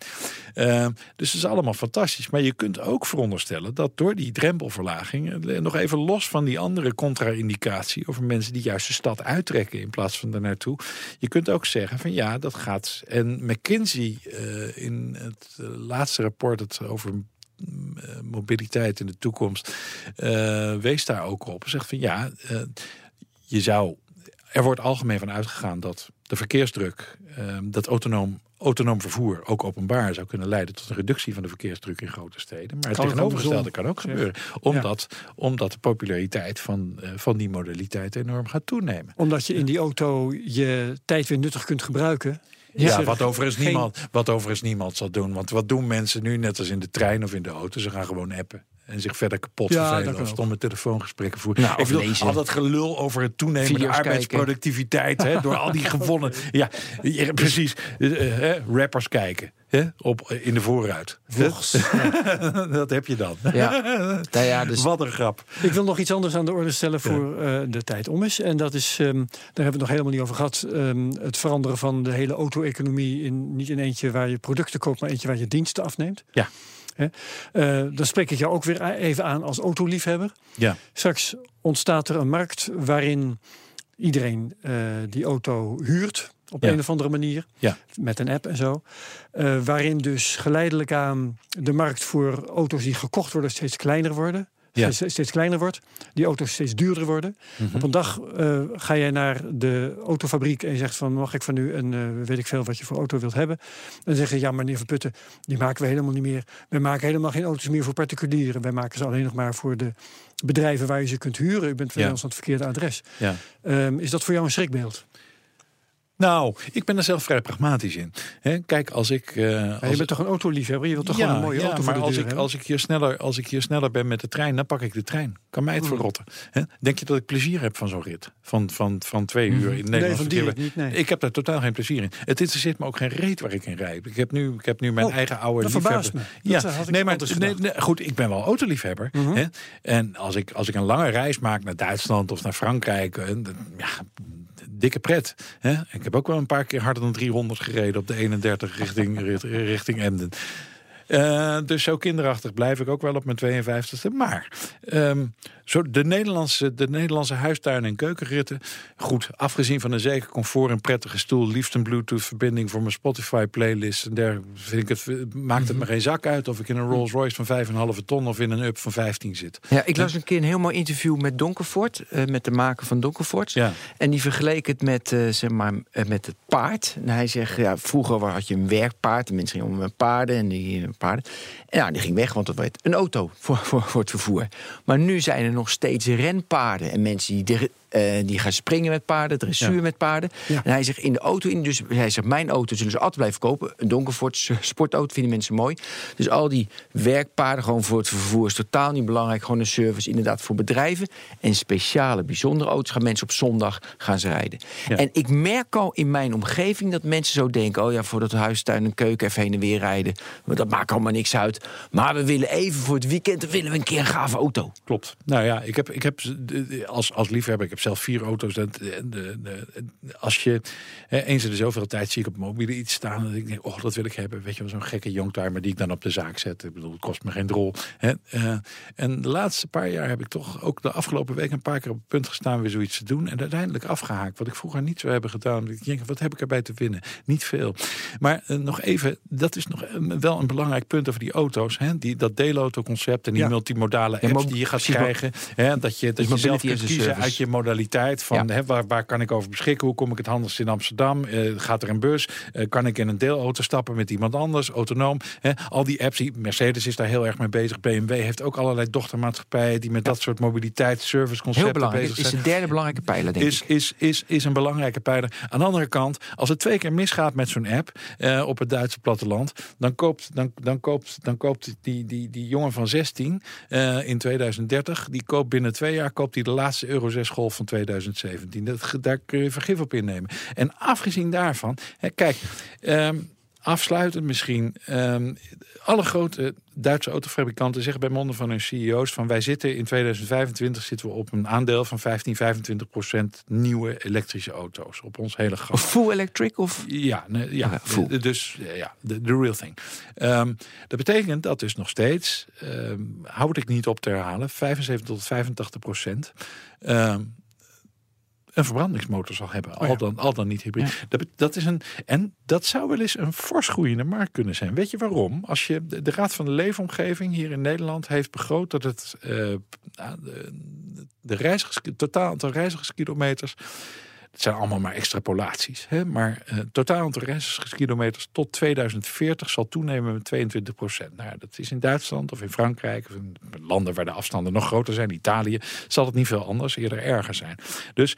Eh, dus het is allemaal fantastisch. Maar je kunt ook veronderstellen dat door die drempelverlaging, eh, nog even los van die andere contra-indicatie over mensen die juist de stad uittrekken in plaats van er naartoe. Je kunt ook zeggen van ja, dat gaat. En McKinsey in het laatste rapport het over mobiliteit in de toekomst eh, wees daar ook op. Zegt van ja, eh, je zou. Er wordt algemeen van uitgegaan dat de verkeersdruk, eh, dat autonoom, autonoom vervoer, ook openbaar, zou kunnen leiden tot een reductie van de verkeersdruk in grote steden. Maar het tegenovergestelde kan ook gebeuren. Omdat, omdat de populariteit van, eh, van die modaliteit enorm gaat toenemen. Omdat je in die auto je tijd weer nuttig kunt gebruiken. Ja, wat overigens, geen- niemand, wat overigens niemand zal doen. Want wat doen mensen nu, net als in de trein of in de auto? Ze gaan gewoon appen. En zich verder kapot Ja, vervelen of stomme telefoongesprekken voeren. Nou, ik of bedoel, lezen. al dat gelul over het toenemende Video's arbeidsproductiviteit. Hè, door al die gewonnen... Ja, ja, precies. Eh, hè, rappers kijken. Hè, op, in de voorruit. Vlogs. dat heb je dan. Ja. Nou ja, dus Wat een grap. Ik wil nog iets anders aan de orde stellen voor eh, de tijd om is. En dat is, ehm, daar hebben we het nog helemaal niet over gehad. ehm, het veranderen van de hele auto-economie. In, niet in eentje waar je producten koopt, maar eentje waar je diensten afneemt. Ja. Hè? Eh, dan spreek ik jou ook weer even aan als autoliefhebber. Ja. Straks ontstaat er een markt waarin iedereen eh, die auto huurt. Op Ja. een of andere manier. Ja. Met een app en zo. Eh, waarin dus geleidelijk aan de markt voor auto's die gekocht worden steeds kleiner worden. Ja. Steeds, steeds kleiner wordt. Die auto's steeds duurder worden. Mhm. Op een dag eh, ga jij naar de autofabriek en je zegt van mag ik van u een eh, weet ik veel wat je voor auto wilt hebben. Dan zeggen ze ja meneer Van Putten, die maken we helemaal niet meer. We maken helemaal geen auto's meer voor particulieren. Wij maken ze alleen nog maar voor de bedrijven waar je ze kunt huren. U bent bij Ja. ons aan het verkeerde adres. Ja. Ehm, is dat voor jou een schrikbeeld? Nou, ik ben er zelf vrij pragmatisch in. Kijk, als ik... eh, Ja, als je bent toch een autoliefhebber? Je wilt toch gewoon een mooie auto maar de als deur ik, als, ik hier sneller, als ik hier sneller ben met de trein, dan pak ik de trein. Kan mij het Mm. verrotten. Denk je dat ik plezier heb van zo'n rit? Van, van, van twee uur in Nee, Nederland. van die rit niet, nee. Ik heb daar totaal geen plezier in. Het interesseert me ook geen reet waar ik in rijd. Ik heb nu, ik heb nu mijn Oh, eigen oude dat liefhebber. verbaast me. Ja, Dat ik nee, maar nee, nee, goed, ik ben wel autoliefhebber. Hè? En als ik, als ik een lange reis maak naar Duitsland of naar Frankrijk, eh, dan- ja, dikke pret. Hè? Ik heb ook wel een paar keer harder dan 300 gereden op de 31 richting, richting Emden. Eh, dus zo kinderachtig blijf ik ook wel op mijn 52e. Maar ehm, zo de, Nederlandse, de Nederlandse huistuin- en keukenritten... goed, afgezien van een zeker comfort en prettige stoel... liefst een Bluetooth-verbinding voor mijn Spotify-playlist... en daar vind ik het, maakt het me geen zak uit... of ik in een Rolls-Royce van 5,5 ton of in een Up van 15 zit. Ja, ik las een keer een heel mooi interview met Donkervoort, eh, met de maker van Donkervoort. Ja. En die vergeleek het met, eh, zeg maar, met het paard. En hij zegt, ja, vroeger had je een werkpaard. De mensen gingen om met paarden en die paarden. En nou, die ging weg, want dat werd een auto voor, voor, voor het vervoer. Maar nu zijn er nog steeds renpaarden en mensen die, eh, die gaan springen met paarden, dressuur Ja. met paarden. En hij zegt in de auto, in, dus hij zegt mijn auto zullen ze altijd blijven kopen. Een Donkervoort sportauto vinden mensen mooi. Dus al die werkpaarden gewoon voor het vervoer is totaal niet belangrijk. Gewoon een service inderdaad voor bedrijven. En speciale, bijzondere auto's gaan mensen op zondag gaan ze rijden. Ja. En ik merk al in mijn omgeving dat mensen zo denken... oh ja, voor dat huis, tuin en keuken even heen en weer rijden. Dat maakt allemaal niks uit. Maar we willen even voor het weekend, willen we een keer een gave auto. Klopt. Nou ja, ik heb, ik heb als, als liefhebber, ik heb zelf vier auto's. Dat, de, de, de- als je hè, eens in de zoveel tijd zie ik op mobiele iets staan. En ik denk, oh, dat wil ik hebben. Weet je wel, zo'n gekke youngtimer die ik dan op de zaak zet. Ik bedoel, het kost me geen drol. Hè. Eh, en de laatste paar jaar heb ik toch ook de afgelopen week een paar keer op het punt gestaan weer zoiets te doen. En uiteindelijk afgehaakt. Wat ik vroeger niet zou hebben gedaan. Ik denk, wat heb ik erbij te winnen? Niet veel. Maar eh, nog even, dat is nog eh, wel een belangrijk punt over die auto's. Hè? Die, dat deelauto-concept en die Ja. multimodale Ja, apps die je gaat krijgen. Hè? Dat je, dat Dus je zelf kunt kiezen service. uit je modaliteit. Van Ja. hè, waar, waar kan ik over beschikken? Hoe kom ik het handigst in Amsterdam? Eh, gaat er een bus? Eh, kan ik in een deelauto stappen met iemand anders? Autonoom? Hè? Al die apps. Die, Mercedes is daar heel erg mee bezig. BMW heeft ook allerlei dochtermaatschappijen die met dat soort mobiliteitsservice Heel concepten belangrijk. bezig Het is zijn de derde belangrijke pijler, denk is, ik. is, is, is een belangrijke pijler. Aan de andere kant, als het twee keer misgaat met zo'n app eh, op het Duitse platteland, dan koopt, dan, dan koopt, dan koopt die, die, die jongen van 16 eh, in 2030, die koopt binnen twee jaar koopt hij de laatste Euro 6 golf van 2017. Dat, daar kun je vergif op innemen. En afgezien daarvan, hè, kijk. ehm, Afsluitend misschien. ehm, alle grote Duitse autofabrikanten zeggen bij monden van hun CEO's van wij zitten in 2025 zitten we op een aandeel van 15, 25 procent nieuwe elektrische auto's op ons hele gas. Full electric of... Ja, nee, ja. Full. dus ja, de the real thing. Ehm, dat betekent dat dus nog steeds, houd ik niet op te herhalen, 75 tot 85 procent een verbrandingsmotor zal hebben. al, dan, al dan niet hybride. Dat, dat is een, en dat zou wel eens een fors groeiende markt kunnen zijn. Weet je waarom? Als je, de, de Raad van de Leefomgeving hier in Nederland heeft begroot dat het eh, nou, de, de reizigers, totaal aantal reizigerskilometers het zijn allemaal maar extrapolaties. Hè? Maar eh totaal aantal reizigerskilometers tot 2040 zal toenemen met 22 procent. Nou, dat is in Duitsland of in Frankrijk of in landen waar de afstanden nog groter zijn, Italië, zal het niet veel anders, eerder erger zijn. Dus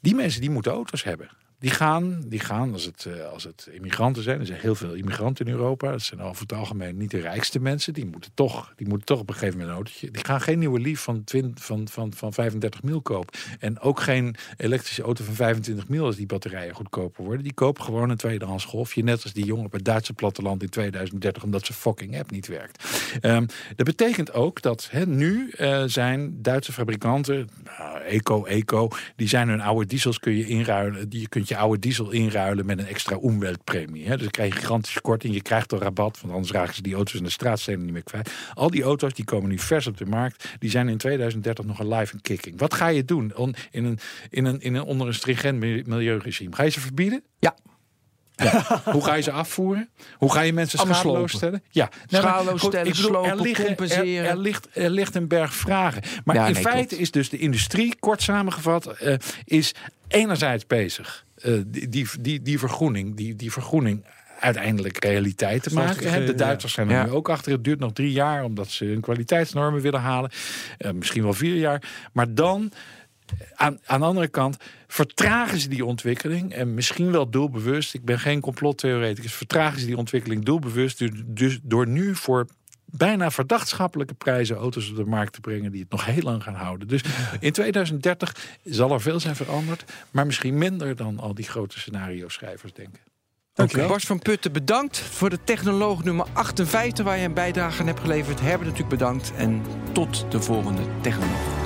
die mensen die moeten auto's hebben. Die gaan, die gaan als, het, eh, als het immigranten zijn. Er zijn heel veel immigranten in Europa. Dat zijn over het algemeen niet de rijkste mensen. Die moeten toch, die moeten toch op een gegeven moment een autootje. Die gaan geen nieuwe Leaf van, 20, van, van, van 35 mil kopen. En ook geen elektrische auto van 25 mil als die batterijen goedkoper worden. Die kopen gewoon een tweedehands golfje. Net als die jongen op het Duitse platteland in 2030. Omdat zijn fucking app niet werkt. Ehm, dat betekent ook dat nu eh, zijn Duitse fabrikanten, nou, Eco, Eco, die zijn hun oude diesels kun je inruilen. Die, je kunt je oude diesel inruilen met een extra omweltpremie. Hè. Dus dan krijg je gigantische korting. Je krijgt er rabat, want anders raken ze die auto's in de straatstenen niet meer kwijt. Al die auto's die komen nu vers op de markt. Die zijn in 2030 nog alive en kicking. Wat ga je doen on- in een, in een, in een, onder een stringent mi- milieuregime? Ga je ze verbieden? Ja. Hoe ga je ze afvoeren? Hoe ga je mensen schadeloos slopen. stellen? Ja, maar Schadeloos stellen, bedoel, er slopen, liggen- er- compenseren. Er, ligt, er ligt een berg vragen. Maar Ja, in nee, feite klopt. is dus de industrie, kort samengevat, eh, is enerzijds bezig eh, die, die, die, die vergroening, die, die vergroening uiteindelijk realiteit te maken. hè. De eh, Duitsers zijn er ja. nu ook achter. Het duurt nog drie jaar omdat ze hun kwaliteitsnormen willen halen. Eh, misschien wel vier jaar. Maar dan aan, aan de andere kant vertragen ze die ontwikkeling. En misschien wel doelbewust. Ik ben geen complottheoreticus. Vertragen ze die ontwikkeling doelbewust. Dus, dus door nu voor bijna verdachtschappelijke prijzen auto's op de markt te brengen die het nog heel lang gaan houden. Dus in 2030 zal er veel zijn veranderd, maar misschien minder dan al die grote scenario-schrijvers denken. Oké. Bas van Putten, bedankt voor de technoloog nummer 58... waar je een bijdrage aan hebt geleverd. Herbert natuurlijk bedankt. En tot de volgende technoloog.